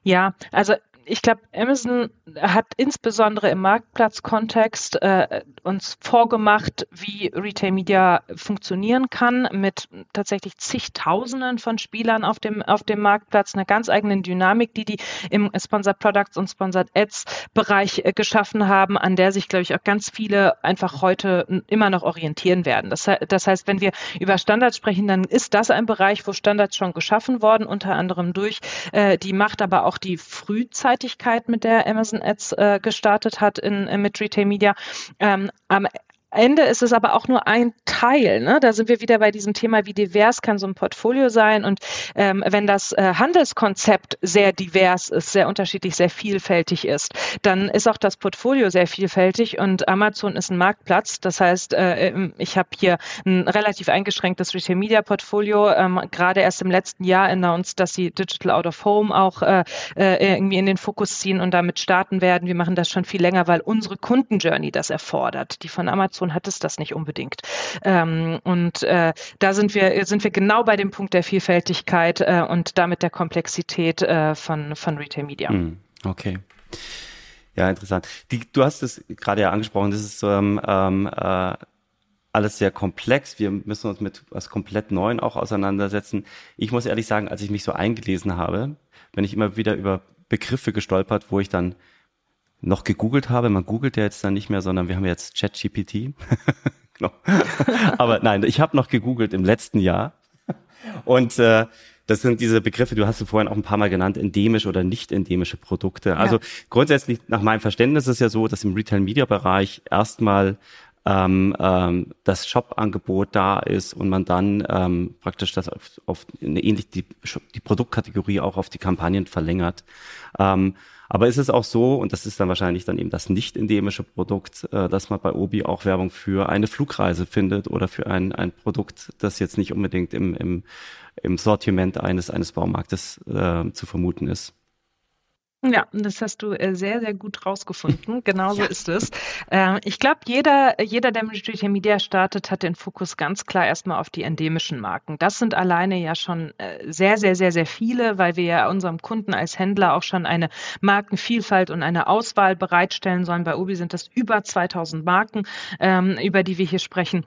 Ja, also ich glaube, Amazon hat insbesondere im Marktplatzkontext äh, uns vorgemacht, wie Retail Media funktionieren kann, mit tatsächlich zigtausenden von Spielern auf dem, auf dem Marktplatz, einer ganz eigenen Dynamik, die die im Sponsored Products und Sponsored Ads Bereich äh, geschaffen haben, an der sich, glaube ich, auch ganz viele einfach heute immer noch orientieren werden. Das, das heißt, wenn wir über Standards sprechen, dann ist das ein Bereich, wo Standards schon geschaffen worden, unter anderem durch äh, die Macht, aber auch die Frühzeit Vielseitigkeit, mit der Amazon Ads äh, gestartet hat in, äh, mit Retail Media. Ähm, am Ende ist es aber auch nur ein Teil. Ne? Da sind wir wieder bei diesem Thema, wie divers kann so ein Portfolio sein. Und ähm, wenn das äh, Handelskonzept sehr divers ist, sehr unterschiedlich, sehr vielfältig ist, dann ist auch das Portfolio sehr vielfältig. Und Amazon ist ein Marktplatz. Das heißt, äh, ähm, ich habe hier ein relativ eingeschränktes Retail Media Portfolio. Ähm, Gerade erst im letzten Jahr announced, dass sie Digital Out of Home auch äh, äh, irgendwie in den Fokus ziehen und damit starten werden. Wir machen das schon viel länger, weil unsere Kundenjourney das erfordert, die von Amazon Amazon hat es das nicht unbedingt. Ähm, und äh, da sind wir, sind wir genau bei dem Punkt der Vielfältigkeit äh, und damit der Komplexität äh, von, von Retail Media. Hm, okay. Ja, interessant. Die, du hast es gerade ja angesprochen, das ist ähm, ähm, äh, alles sehr komplex. Wir müssen uns mit was komplett Neuen auch auseinandersetzen. Ich muss ehrlich sagen, als ich mich so eingelesen habe, wenn ich immer wieder über Begriffe gestolpert, wo ich dann noch gegoogelt habe. Man googelt ja jetzt dann nicht mehr, sondern wir haben jetzt ChatGPT. [LAUGHS] genau. Aber nein, ich habe noch gegoogelt im letzten Jahr. Und äh, das sind diese Begriffe, du hast sie vorhin auch ein paar Mal genannt, endemisch oder nicht endemische Produkte. Also ja. grundsätzlich nach meinem Verständnis ist es ja so, dass im Retail-Media-Bereich erstmal ähm, ähm, das Shop-Angebot da ist und man dann ähm, praktisch das auf, auf eine ähnlich die, die Produktkategorie auch auf die Kampagnen verlängert. Ähm, aber ist es auch so, und das ist dann wahrscheinlich dann eben das nicht endemische Produkt, äh, dass man bei Obi auch Werbung für eine Flugreise findet oder für ein, ein Produkt, das jetzt nicht unbedingt im, im, im Sortiment eines, eines Baumarktes äh, zu vermuten ist? Ja, das hast du äh, sehr, sehr gut rausgefunden. [LAUGHS] Genauso ja. ist es. Ähm, ich glaube, jeder, jeder, der mit Retail Media startet, hat den Fokus ganz klar erstmal auf die endemischen Marken. Das sind alleine ja schon äh, sehr, sehr, sehr, sehr viele, weil wir ja unserem Kunden als Händler auch schon eine Markenvielfalt und eine Auswahl bereitstellen sollen. Bei Ubi sind das über 2000 Marken, ähm, über die wir hier sprechen.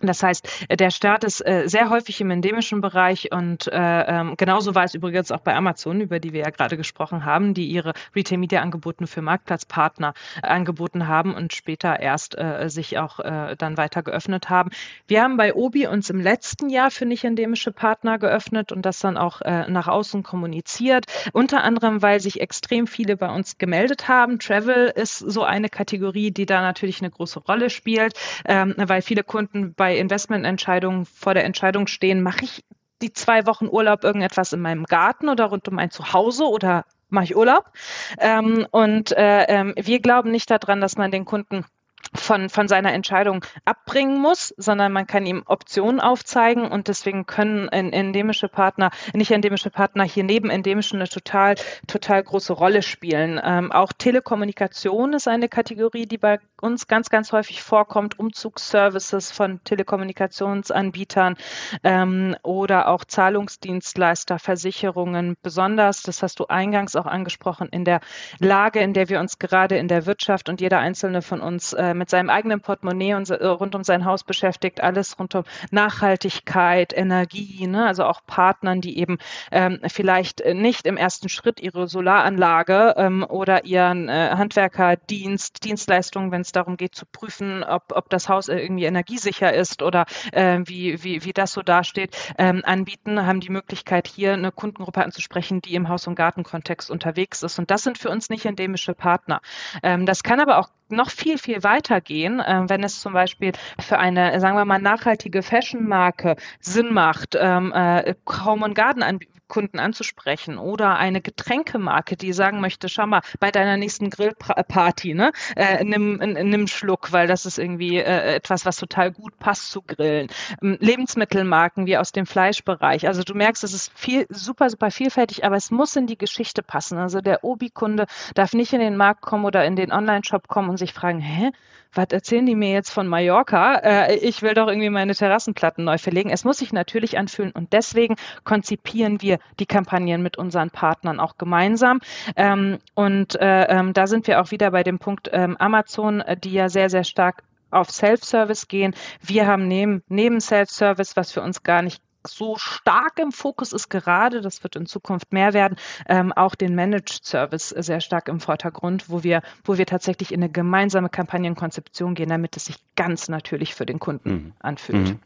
Das heißt, der Start ist äh, sehr häufig im endemischen Bereich und äh, ähm, genauso war es übrigens auch bei Amazon, über die wir ja gerade gesprochen haben, die ihre Retail Media Angebote für Marktplatzpartner äh, angeboten haben und später erst äh, sich auch äh, dann weiter geöffnet haben. Wir haben bei Obi uns im letzten Jahr für nicht endemische Partner geöffnet und das dann auch äh, nach außen kommuniziert. Unter anderem, weil sich extrem viele bei uns gemeldet haben. Travel ist so eine Kategorie, die da natürlich eine große Rolle spielt, ähm, weil viele Kunden bei Investmententscheidungen vor der Entscheidung stehen, mache ich die zwei Wochen Urlaub irgendetwas in meinem Garten oder rund um mein Zuhause oder mache ich Urlaub? Ähm, und äh, äh, wir glauben nicht daran, dass man den Kunden von, von seiner Entscheidung abbringen muss, sondern man kann ihm Optionen aufzeigen und deswegen können endemische Partner, nicht endemische Partner hier neben endemischen eine total, total große Rolle spielen. Ähm, auch Telekommunikation ist eine Kategorie, die bei uns ganz, ganz häufig vorkommt. Umzugsservices von Telekommunikationsanbietern ähm, oder auch Zahlungsdienstleister, Versicherungen besonders, das hast du eingangs auch angesprochen, in der Lage, in der wir uns gerade in der Wirtschaft und jeder einzelne von uns äh, mit seinem eigenen Portemonnaie und äh, rund um sein Haus beschäftigt, alles rund um Nachhaltigkeit, Energie, ne? also auch Partnern, die eben ähm, vielleicht nicht im ersten Schritt ihre Solaranlage ähm, oder ihren äh, Handwerkerdienst, Dienstleistungen, wenn es darum geht zu prüfen, ob, ob das Haus irgendwie energiesicher ist oder äh, wie, wie, wie das so dasteht, ähm, anbieten, haben die Möglichkeit, hier eine Kundengruppe anzusprechen, die im Haus- und Gartenkontext unterwegs ist. Und das sind für uns nicht endemische Partner. Ähm, das kann aber auch noch viel, viel weitergehen, äh, wenn es zum Beispiel für eine, sagen wir mal, nachhaltige Fashion-Marke Sinn macht, ähm, äh, Home and Garden Kunden anzusprechen oder eine Getränkemarke, die sagen möchte, schau mal, bei deiner nächsten Grillparty, ne, äh, nimm, nimm Schluck, weil das ist irgendwie äh, etwas, was total gut passt zu Grillen. Ähm, Lebensmittelmarken wie aus dem Fleischbereich. Also du merkst, es ist viel, super, super vielfältig, aber es muss in die Geschichte passen. Also der Obi-Kunde darf nicht in den Markt kommen oder in den Online-Shop kommen und sich fragen, hä, was erzählen die mir jetzt von Mallorca? Äh, ich will doch irgendwie meine Terrassenplatten neu verlegen. Es muss sich natürlich anfühlen und deswegen konzipieren wir die Kampagnen mit unseren Partnern auch gemeinsam. Ähm, und äh, ähm, da sind wir auch wieder bei dem Punkt ähm, Amazon, äh, die ja sehr, sehr stark auf Self-Service gehen. Wir haben neben, neben Self-Service, was für uns gar nicht so stark im Fokus ist gerade, das wird in Zukunft mehr werden, ähm, auch den Managed Service sehr stark im Vordergrund, wo wir, wo wir tatsächlich in eine gemeinsame Kampagnenkonzeption gehen, damit es sich ganz natürlich für den Kunden mhm. anfühlt. Mhm.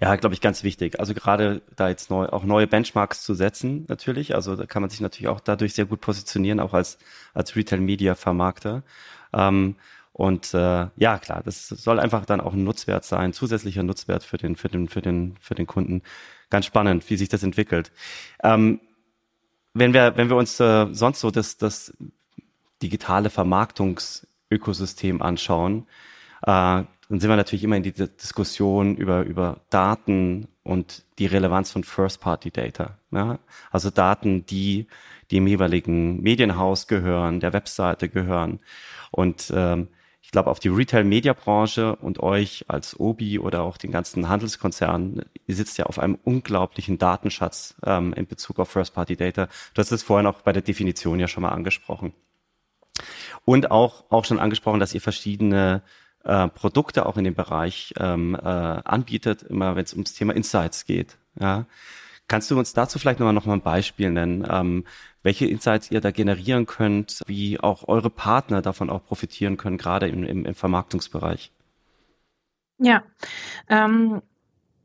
Ja, glaube ich, ganz wichtig. Also gerade da jetzt neu, auch neue Benchmarks zu setzen, natürlich. Also da kann man sich natürlich auch dadurch sehr gut positionieren, auch als, als Retail-Media-Vermarkter. Ähm, und äh, ja, klar, das soll einfach dann auch ein Nutzwert sein, zusätzlicher Nutzwert für den, für den, für den, für den Kunden ganz spannend, wie sich das entwickelt. Ähm, wenn wir, wenn wir uns äh, sonst so das, das digitale Vermarktungsökosystem anschauen, äh, dann sind wir natürlich immer in die Diskussion über, über Daten und die Relevanz von First-Party-Data. Ja? Also Daten, die dem jeweiligen Medienhaus gehören, der Webseite gehören. Und ähm, ich glaube, auf die Retail-Media-Branche und euch als Obi oder auch den ganzen Handelskonzernen, ihr sitzt ja auf einem unglaublichen Datenschatz ähm, in Bezug auf First-Party-Data. Du hast es vorhin auch bei der Definition ja schon mal angesprochen. Und auch, auch schon angesprochen, dass ihr verschiedene äh, Produkte auch in dem Bereich ähm, äh, anbietet, immer wenn es ums Thema Insights geht. Ja. Kannst du uns dazu vielleicht nochmal noch mal ein Beispiel nennen, ähm, welche Insights ihr da generieren könnt, wie auch eure Partner davon auch profitieren können, gerade im, im, im Vermarktungsbereich? Ja, ähm,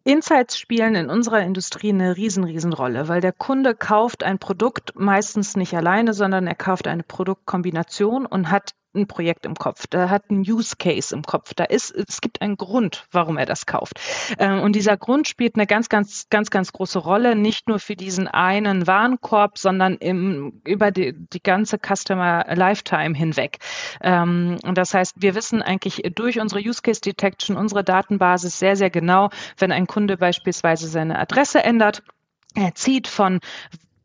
Insights spielen in unserer Industrie eine riesen, riesen Rolle, weil der Kunde kauft ein Produkt meistens nicht alleine, sondern er kauft eine Produktkombination und hat ein Projekt im Kopf, der hat einen Use Case im Kopf, da ist, es gibt einen Grund, warum er das kauft. Ähm, und dieser Grund spielt eine ganz, ganz, ganz, ganz große Rolle, nicht nur für diesen einen Warenkorb, sondern im, über die, die ganze Customer Lifetime hinweg. Ähm, und das heißt, wir wissen eigentlich durch unsere Use Case Detection, unsere Datenbasis sehr, sehr genau, wenn ein Kunde beispielsweise seine Adresse ändert, er zieht von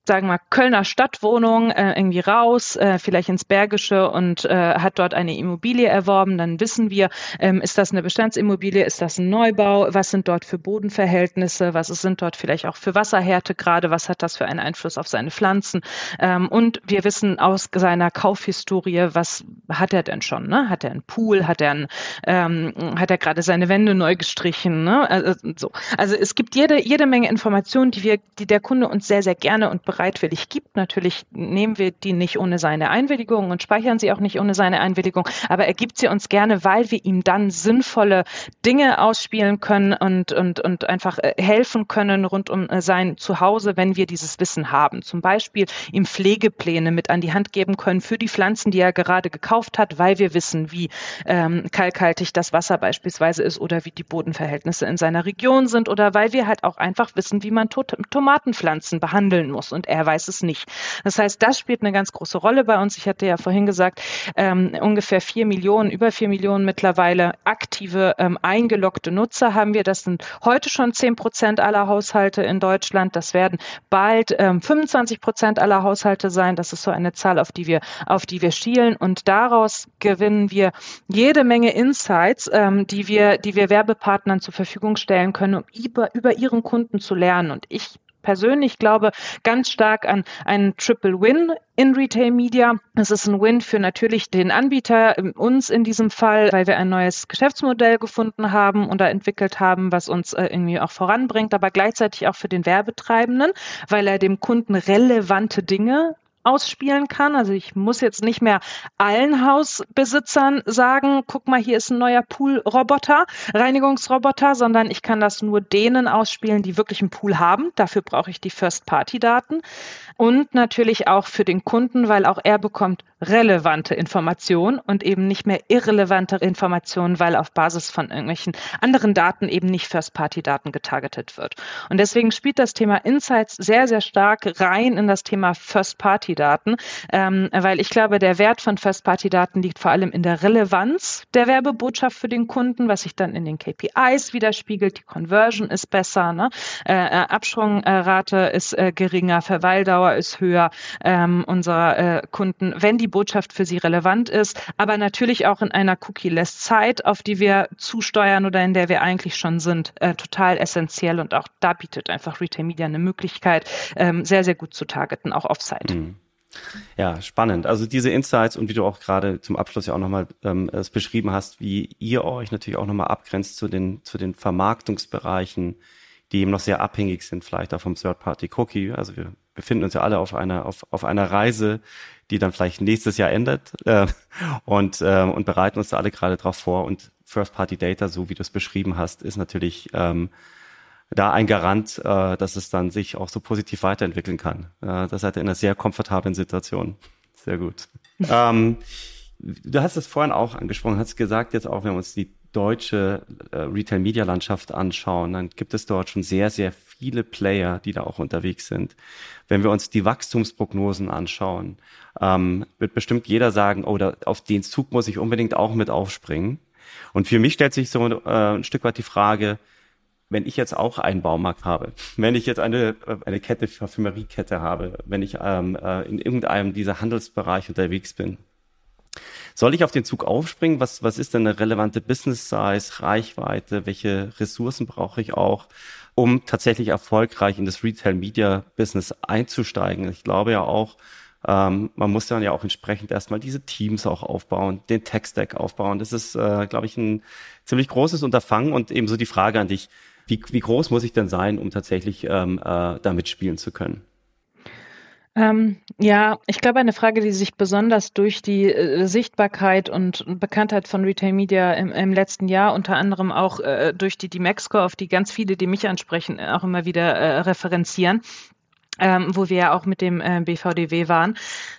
sagen wir mal, Kölner Stadtwohnung äh, irgendwie raus, äh, vielleicht ins Bergische und äh, hat dort eine Immobilie erworben, dann wissen wir, ähm, ist das eine Bestandsimmobilie, ist das ein Neubau, was sind dort für Bodenverhältnisse, was sind dort vielleicht auch für Wasserhärte gerade, was hat das für einen Einfluss auf seine Pflanzen? Ähm, und wir wissen aus seiner Kaufhistorie, was hat er denn schon, ne? hat er einen Pool, hat er, ein, ähm, hat er gerade seine Wände neu gestrichen, ne? also, so. also es gibt jede, jede Menge Informationen, die wir, die der Kunde uns sehr, sehr gerne und bereitwillig gibt. Natürlich nehmen wir die nicht ohne seine Einwilligung und speichern sie auch nicht ohne seine Einwilligung, aber er gibt sie uns gerne, weil wir ihm dann sinnvolle Dinge ausspielen können und, und, und einfach äh, helfen können rund um äh, sein Zuhause, wenn wir dieses Wissen haben. Zum Beispiel ihm Pflegepläne mit an die Hand geben können für die Pflanzen, die er gerade gekauft hat, weil wir wissen, wie ähm, kalkhaltig das Wasser beispielsweise ist oder wie die Bodenverhältnisse in seiner Region sind oder weil wir halt auch einfach wissen, wie man Tomatenpflanzen behandeln muss. Und er weiß es nicht. Das heißt, das spielt eine ganz große Rolle bei uns. Ich hatte ja vorhin gesagt, ähm, ungefähr vier Millionen, über vier Millionen mittlerweile aktive ähm, eingeloggte Nutzer haben wir. Das sind heute schon zehn Prozent aller Haushalte in Deutschland. Das werden bald ähm, 25 Prozent aller Haushalte sein. Das ist so eine Zahl, auf die wir, auf die wir schielen. Und daraus gewinnen wir jede Menge Insights, ähm, die wir, die wir Werbepartnern zur Verfügung stellen können, um über, über ihren Kunden zu lernen. Und ich persönlich glaube ganz stark an einen Triple Win in Retail Media. Es ist ein Win für natürlich den Anbieter, ähm, uns in diesem Fall, weil wir ein neues Geschäftsmodell gefunden haben oder entwickelt haben, was uns äh, irgendwie auch voranbringt, aber gleichzeitig auch für den Werbetreibenden, weil er dem Kunden relevante Dinge ausspielen kann. Also ich muss jetzt nicht mehr allen Hausbesitzern sagen, guck mal, hier ist ein neuer Poolroboter, Reinigungsroboter, sondern ich kann das nur denen ausspielen, die wirklich einen Pool haben. Dafür brauche ich die First-Party-Daten und natürlich auch für den Kunden, weil auch er bekommt relevante Informationen und eben nicht mehr irrelevante Informationen, weil auf Basis von irgendwelchen anderen Daten eben nicht First-Party-Daten getargetet wird. Und deswegen spielt das Thema Insights sehr, sehr stark rein in das Thema First-Party-Daten, ähm, weil ich glaube, der Wert von First-Party-Daten liegt vor allem in der Relevanz der Werbebotschaft für den Kunden, was sich dann in den KPIs widerspiegelt. Die Conversion ist besser, ne? äh, äh Absprungrate ist äh, geringer, Verweildauer ist höher ähm, unserer äh, Kunden, wenn die Botschaft für sie relevant ist, aber natürlich auch in einer cookie-less Zeit, auf die wir zusteuern oder in der wir eigentlich schon sind, äh, total essentiell und auch da bietet einfach Retail Media eine Möglichkeit, ähm, sehr, sehr gut zu targeten, auch offsite. Mhm. Ja, spannend. Also diese Insights und wie du auch gerade zum Abschluss ja auch nochmal ähm, es beschrieben hast, wie ihr euch natürlich auch nochmal abgrenzt zu den, zu den Vermarktungsbereichen, die eben noch sehr abhängig sind, vielleicht auch vom Third-Party-Cookie. Also wir befinden uns ja alle auf einer, auf, auf einer Reise, die dann vielleicht nächstes Jahr endet äh, und, äh, und bereiten uns da alle gerade drauf vor. Und First-Party-Data, so wie du es beschrieben hast, ist natürlich ähm, da ein Garant, äh, dass es dann sich auch so positiv weiterentwickeln kann. Äh, das seid ihr in einer sehr komfortablen Situation. Sehr gut. [LAUGHS] ähm, du hast es vorhin auch angesprochen, hast gesagt, jetzt auch, wenn wir uns die deutsche äh, Retail-Media-Landschaft anschauen, dann gibt es dort schon sehr, sehr viele Player, die da auch unterwegs sind. Wenn wir uns die Wachstumsprognosen anschauen, ähm, wird bestimmt jeder sagen, oh, da, auf den Zug muss ich unbedingt auch mit aufspringen. Und für mich stellt sich so äh, ein Stück weit die Frage, wenn ich jetzt auch einen Baumarkt habe, wenn ich jetzt eine, äh, eine Kette, Parfümeriekette habe, wenn ich ähm, äh, in irgendeinem dieser Handelsbereiche unterwegs bin, soll ich auf den Zug aufspringen? Was, was ist denn eine relevante Business Size, Reichweite? Welche Ressourcen brauche ich auch, um tatsächlich erfolgreich in das Retail Media Business einzusteigen? Ich glaube ja auch, ähm, man muss dann ja auch entsprechend erstmal diese Teams auch aufbauen, den Tech-Stack aufbauen. Das ist, äh, glaube ich, ein ziemlich großes Unterfangen und ebenso die Frage an dich, wie, wie groß muss ich denn sein, um tatsächlich ähm, äh, damit spielen zu können? Ähm, ja, ich glaube, eine Frage, die sich besonders durch die äh, Sichtbarkeit und Bekanntheit von Retail Media im, im letzten Jahr, unter anderem auch äh, durch die D-Max-Score, auf die ganz viele, die mich ansprechen, auch immer wieder äh, referenzieren, ähm, wo wir ja auch mit dem äh, BVDW waren,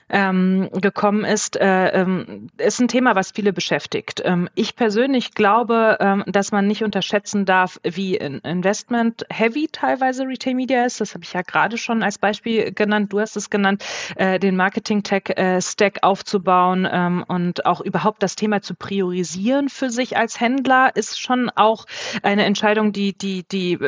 ähm, gekommen ist, äh, ähm, ist ein Thema, was viele beschäftigt. Ähm, ich persönlich glaube, ähm, dass man nicht unterschätzen darf, wie investment-heavy teilweise Retail Media ist. Das habe ich ja gerade schon als Beispiel genannt. Du hast es genannt, äh, den Marketing-Tech-Stack äh, aufzubauen ähm, und auch überhaupt das Thema zu priorisieren für sich als Händler ist schon auch eine Entscheidung, die, die, die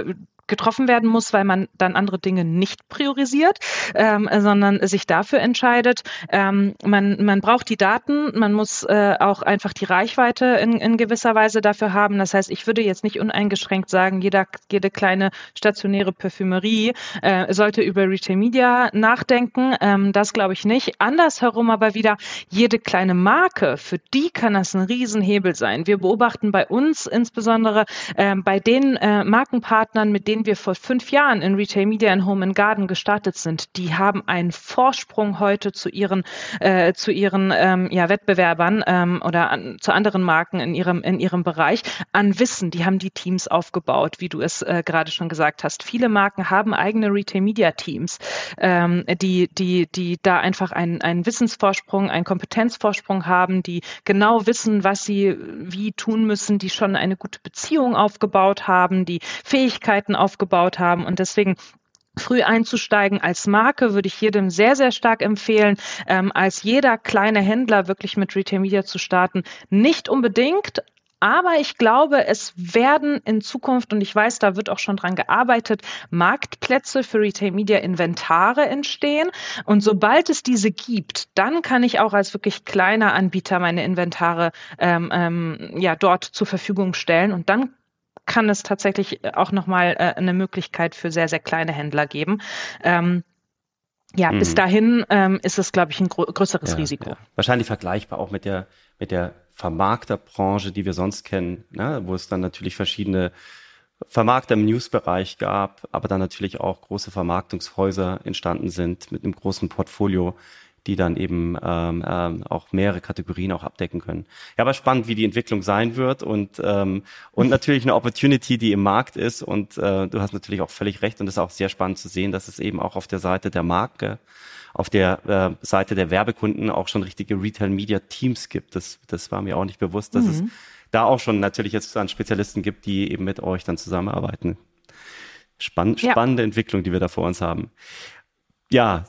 getroffen werden muss, weil man dann andere Dinge nicht priorisiert, ähm, sondern sich dafür entscheidet. Ähm, man, man braucht die Daten, man muss äh, auch einfach die Reichweite in, in gewisser Weise dafür haben. Das heißt, ich würde jetzt nicht uneingeschränkt sagen, jeder, jede kleine stationäre Parfümerie äh, sollte über Retail Media nachdenken. Ähm, das glaube ich nicht. Andersherum aber wieder, jede kleine Marke, für die kann das ein Riesenhebel sein. Wir beobachten bei uns insbesondere äh, bei den äh, Markenpartnern, mit denen denen wir vor fünf Jahren in Retail Media and Home and Garden gestartet sind, die haben einen Vorsprung heute zu ihren äh, zu ihren ähm, ja, Wettbewerbern ähm, oder an, zu anderen Marken in ihrem in ihrem Bereich an Wissen. Die haben die Teams aufgebaut, wie du es äh, gerade schon gesagt hast. Viele Marken haben eigene Retail Media Teams, ähm, die die die da einfach einen einen Wissensvorsprung, einen Kompetenzvorsprung haben, die genau wissen, was sie wie tun müssen, die schon eine gute Beziehung aufgebaut haben, die Fähigkeiten aufgebaut haben. Und deswegen früh einzusteigen als Marke würde ich jedem sehr, sehr stark empfehlen, ähm, als jeder kleine Händler wirklich mit Retail Media zu starten. Nicht unbedingt, aber ich glaube, es werden in Zukunft, und ich weiß, da wird auch schon dran gearbeitet, Marktplätze für Retail Media Inventare entstehen. Und sobald es diese gibt, dann kann ich auch als wirklich kleiner Anbieter meine Inventare ähm, ähm, ja dort zur Verfügung stellen. Und dann kann es tatsächlich auch nochmal äh, eine Möglichkeit für sehr, sehr kleine Händler geben. Ähm, ja, mhm. bis dahin ähm, ist es, glaube ich, ein größeres ja, Risiko. Ja. Wahrscheinlich vergleichbar auch mit der, mit der Vermarkterbranche, die wir sonst kennen, ne? wo es dann natürlich verschiedene Vermarkter im Newsbereich gab, aber dann natürlich auch große Vermarktungshäuser entstanden sind mit einem großen Portfolio, die dann eben ähm, ähm, auch mehrere Kategorien auch abdecken können. Ja, aber spannend, wie die Entwicklung sein wird und ähm, und natürlich eine Opportunity, die im Markt ist und äh, du hast natürlich auch völlig recht und es ist auch sehr spannend zu sehen, dass es eben auch auf der Seite der Marke auf der äh, Seite der Werbekunden auch schon richtige Retail-Media-Teams gibt. Das, das war mir auch nicht bewusst, dass mhm. es da auch schon natürlich jetzt an Spezialisten gibt, die eben mit euch dann zusammenarbeiten. Spann ja. Spannende Entwicklung, die wir da vor uns haben. Ja,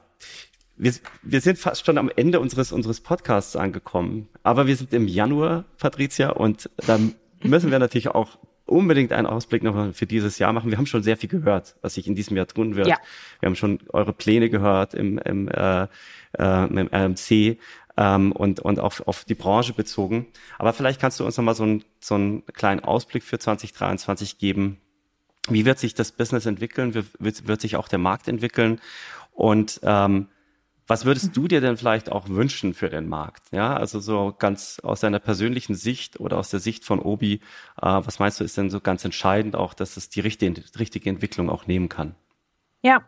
wir, wir sind fast schon am Ende unseres, unseres Podcasts angekommen. Aber wir sind im Januar, Patricia, und da müssen wir natürlich auch unbedingt einen Ausblick noch für dieses Jahr machen. Wir haben schon sehr viel gehört, was sich in diesem Jahr tun wird. Ja. Wir haben schon eure Pläne gehört im, im, äh, äh, im RMC ähm, und, und auch auf die Branche bezogen. Aber vielleicht kannst du uns noch mal so, ein, so einen kleinen Ausblick für 2023 geben. Wie wird sich das Business entwickeln? Wie wird, wird sich auch der Markt entwickeln? Und ähm, was würdest du dir denn vielleicht auch wünschen für den Markt? Ja, also so ganz aus deiner persönlichen Sicht oder aus der Sicht von Obi, äh, was meinst du, ist denn so ganz entscheidend auch, dass es die richtige, richtige Entwicklung auch nehmen kann? Ja,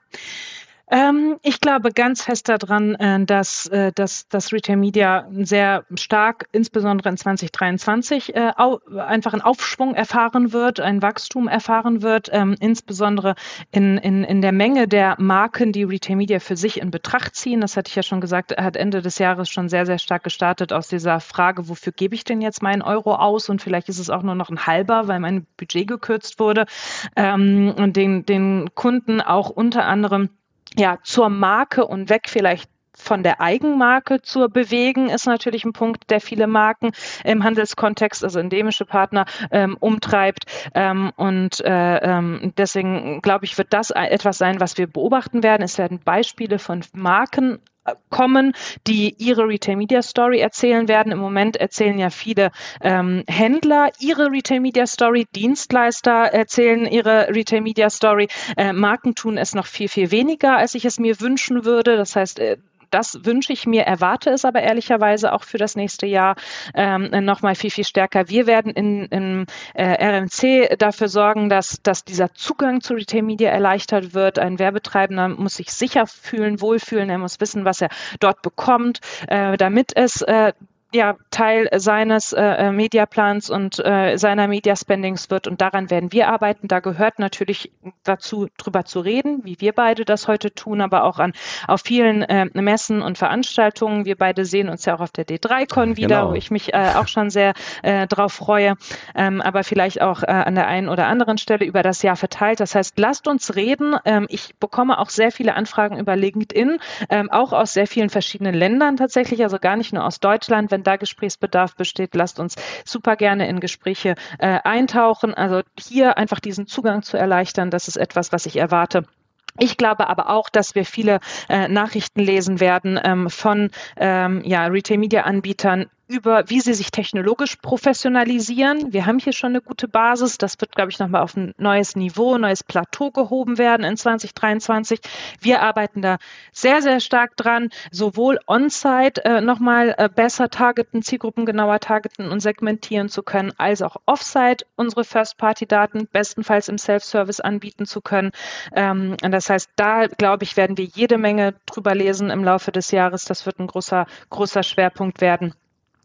ich glaube ganz fest daran, äh, dass, äh, dass das Retail Media sehr stark, insbesondere in 2023, äh, einfach einen Aufschwung erfahren wird, ein Wachstum erfahren wird, ähm, insbesondere in, in, in der Menge der Marken, die Retail Media für sich in Betracht ziehen. Das hatte ich ja schon gesagt, hat Ende des Jahres schon sehr, sehr stark gestartet aus dieser Frage, wofür gebe ich denn jetzt meinen Euro aus? Und vielleicht ist es auch nur noch ein halber, weil mein Budget gekürzt wurde. Ähm, und den, den Kunden auch unter anderem ja, zur Marke und weg vielleicht von der Eigenmarke zu bewegen, ist natürlich ein Punkt, der viele Marken im Handelskontext, also endemische Partner, ähm, umtreibt. Ähm, und äh, ähm, deswegen glaube ich, wird das etwas sein, was wir beobachten werden. Es werden Beispiele von Marken kommen, die ihre Retail Media Story erzählen werden. Im Moment erzählen ja viele ähm, Händler ihre Retail Media Story, Dienstleister erzählen ihre Retail Media Story. Äh, Marken tun es noch viel, viel weniger, als ich es mir wünschen würde. Das heißt, äh, das wünsche ich mir, erwarte es aber ehrlicherweise auch für das nächste Jahr ähm, nochmal viel, viel stärker. Wir werden in, in äh, RMC dafür sorgen, dass, dass dieser Zugang zu Retail Media erleichtert wird. Ein Werbetreibender muss sich sicher fühlen, wohlfühlen, er muss wissen, was er dort bekommt, äh, damit es äh, ja Teil seines äh, äh, Mediaplans und äh, seiner Mediaspendings wird und daran werden wir arbeiten. Da gehört natürlich dazu, drüber zu reden, wie wir beide das heute tun, aber auch an auf vielen äh, Messen und Veranstaltungen. Wir beide sehen uns ja auch auf der D3Con wieder, genau. wo ich mich äh, auch schon sehr äh, drauf freue, ähm, aber vielleicht auch äh, an der einen oder anderen Stelle über das Jahr verteilt. Das heißt, lasst uns reden. Ähm, ich bekomme auch sehr viele Anfragen über LinkedIn, ähm, auch aus sehr vielen verschiedenen Ländern tatsächlich, also gar nicht nur aus Deutschland wenn da Gesprächsbedarf besteht, lasst uns super gerne in Gespräche äh, eintauchen. Also hier einfach diesen Zugang zu erleichtern, das ist etwas, was ich erwarte. Ich glaube aber auch, dass wir viele äh, Nachrichten lesen werden ähm, von ähm, ja, Retail-Media-Anbietern über, wie sie sich technologisch professionalisieren. Wir haben hier schon eine gute Basis. Das wird, glaube ich, nochmal auf ein neues Niveau, neues Plateau gehoben werden in 2023. Wir arbeiten da sehr, sehr stark dran, sowohl on-site äh, nochmal äh, besser targeten, Zielgruppen genauer targeten und segmentieren zu können, als auch off-site unsere First-Party-Daten bestenfalls im Self-Service anbieten zu können. Ähm, das heißt, da, glaube ich, werden wir jede Menge drüber lesen im Laufe des Jahres. Das wird ein großer, großer Schwerpunkt werden.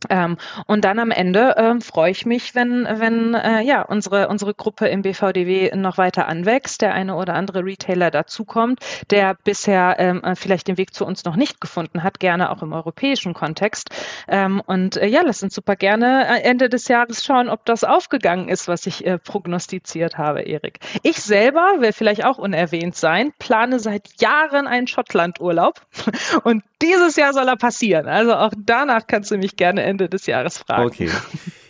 Ähm, und dann am Ende ähm, freue ich mich, wenn, wenn äh, ja, unsere, unsere Gruppe im BVDW noch weiter anwächst, der eine oder andere Retailer dazukommt, der bisher ähm, äh, vielleicht den Weg zu uns noch nicht gefunden hat, gerne auch im europäischen Kontext. Ähm, und äh, ja, lass uns super gerne äh, Ende des Jahres schauen, ob das aufgegangen ist, was ich äh, prognostiziert habe, Erik. Ich selber, will vielleicht auch unerwähnt sein, plane seit Jahren einen Schottlandurlaub [LAUGHS] und dieses Jahr soll er passieren. Also auch danach kannst du mich gerne Ende des Jahres fragen. Okay.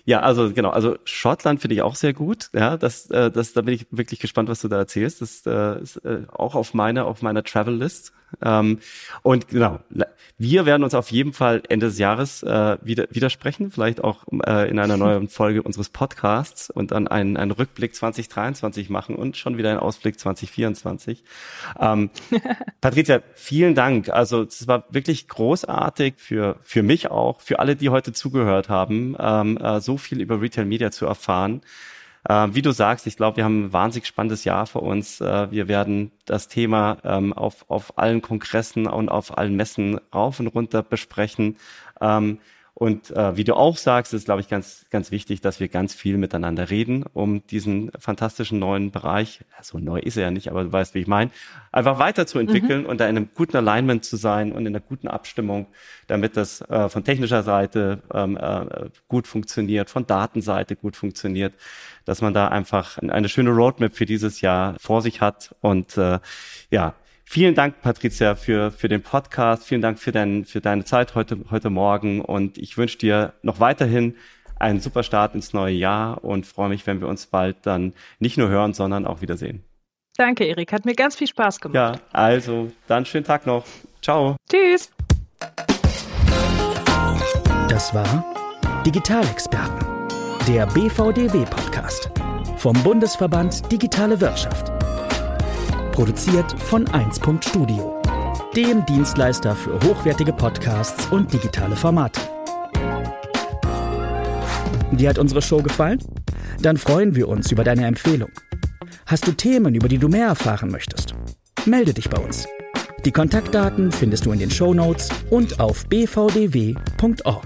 Ja, also genau, also Schottland finde ich auch sehr gut. Ja, das, äh, das, da bin ich wirklich gespannt, was du da erzählst. Das äh, ist äh, auch auf meiner, auf meiner Travel List. Ähm, und genau, wir werden uns auf jeden Fall Ende des Jahres äh, wieder widersprechen, vielleicht auch äh, in einer neuen [LAUGHS] Folge unseres Podcasts und dann einen, einen Rückblick 2023 machen und schon wieder einen Ausblick 2024. Ähm, [LAUGHS] Patricia, vielen Dank. Also es war wirklich großartig für für mich auch, für alle, die heute zugehört haben, ähm, äh, so viel über Retail Media zu erfahren. Äh, wie du sagst, ich glaube, wir haben ein wahnsinnig spannendes Jahr vor uns. Äh, wir werden das Thema ähm, auf, auf allen Kongressen und auf allen Messen rauf und runter besprechen. Und äh, wie du auch sagst, ist, glaube ich, ganz, ganz wichtig, dass wir ganz viel miteinander reden, um diesen fantastischen neuen Bereich, so neu ist er ja nicht, aber du weißt, wie ich meine, einfach weiterzuentwickeln mhm. und da in einem guten Alignment zu sein und in einer guten Abstimmung, damit das äh, von technischer Seite ähm, äh, gut funktioniert, von Datenseite gut funktioniert, dass man da einfach eine schöne Roadmap für dieses Jahr vor sich hat und äh, ja, Vielen Dank, Patricia, für, für den Podcast. Vielen Dank für, dein, für deine Zeit heute, heute Morgen. Und ich wünsche dir noch weiterhin einen super Start ins neue Jahr und freue mich, wenn wir uns bald dann nicht nur hören, sondern auch wiedersehen. Danke, Erik. Hat mir ganz viel Spaß gemacht. Ja, also dann schönen Tag noch. Ciao. Tschüss. Das war Digitalexperten, der BVDW-Podcast vom Bundesverband Digitale Wirtschaft. Produziert von 1. Studio, dem Dienstleister für hochwertige Podcasts und digitale Formate. Dir hat unsere Show gefallen? Dann freuen wir uns über deine Empfehlung. Hast du Themen, über die du mehr erfahren möchtest? Melde dich bei uns. Die Kontaktdaten findest du in den Show Notes und auf bvdw.org.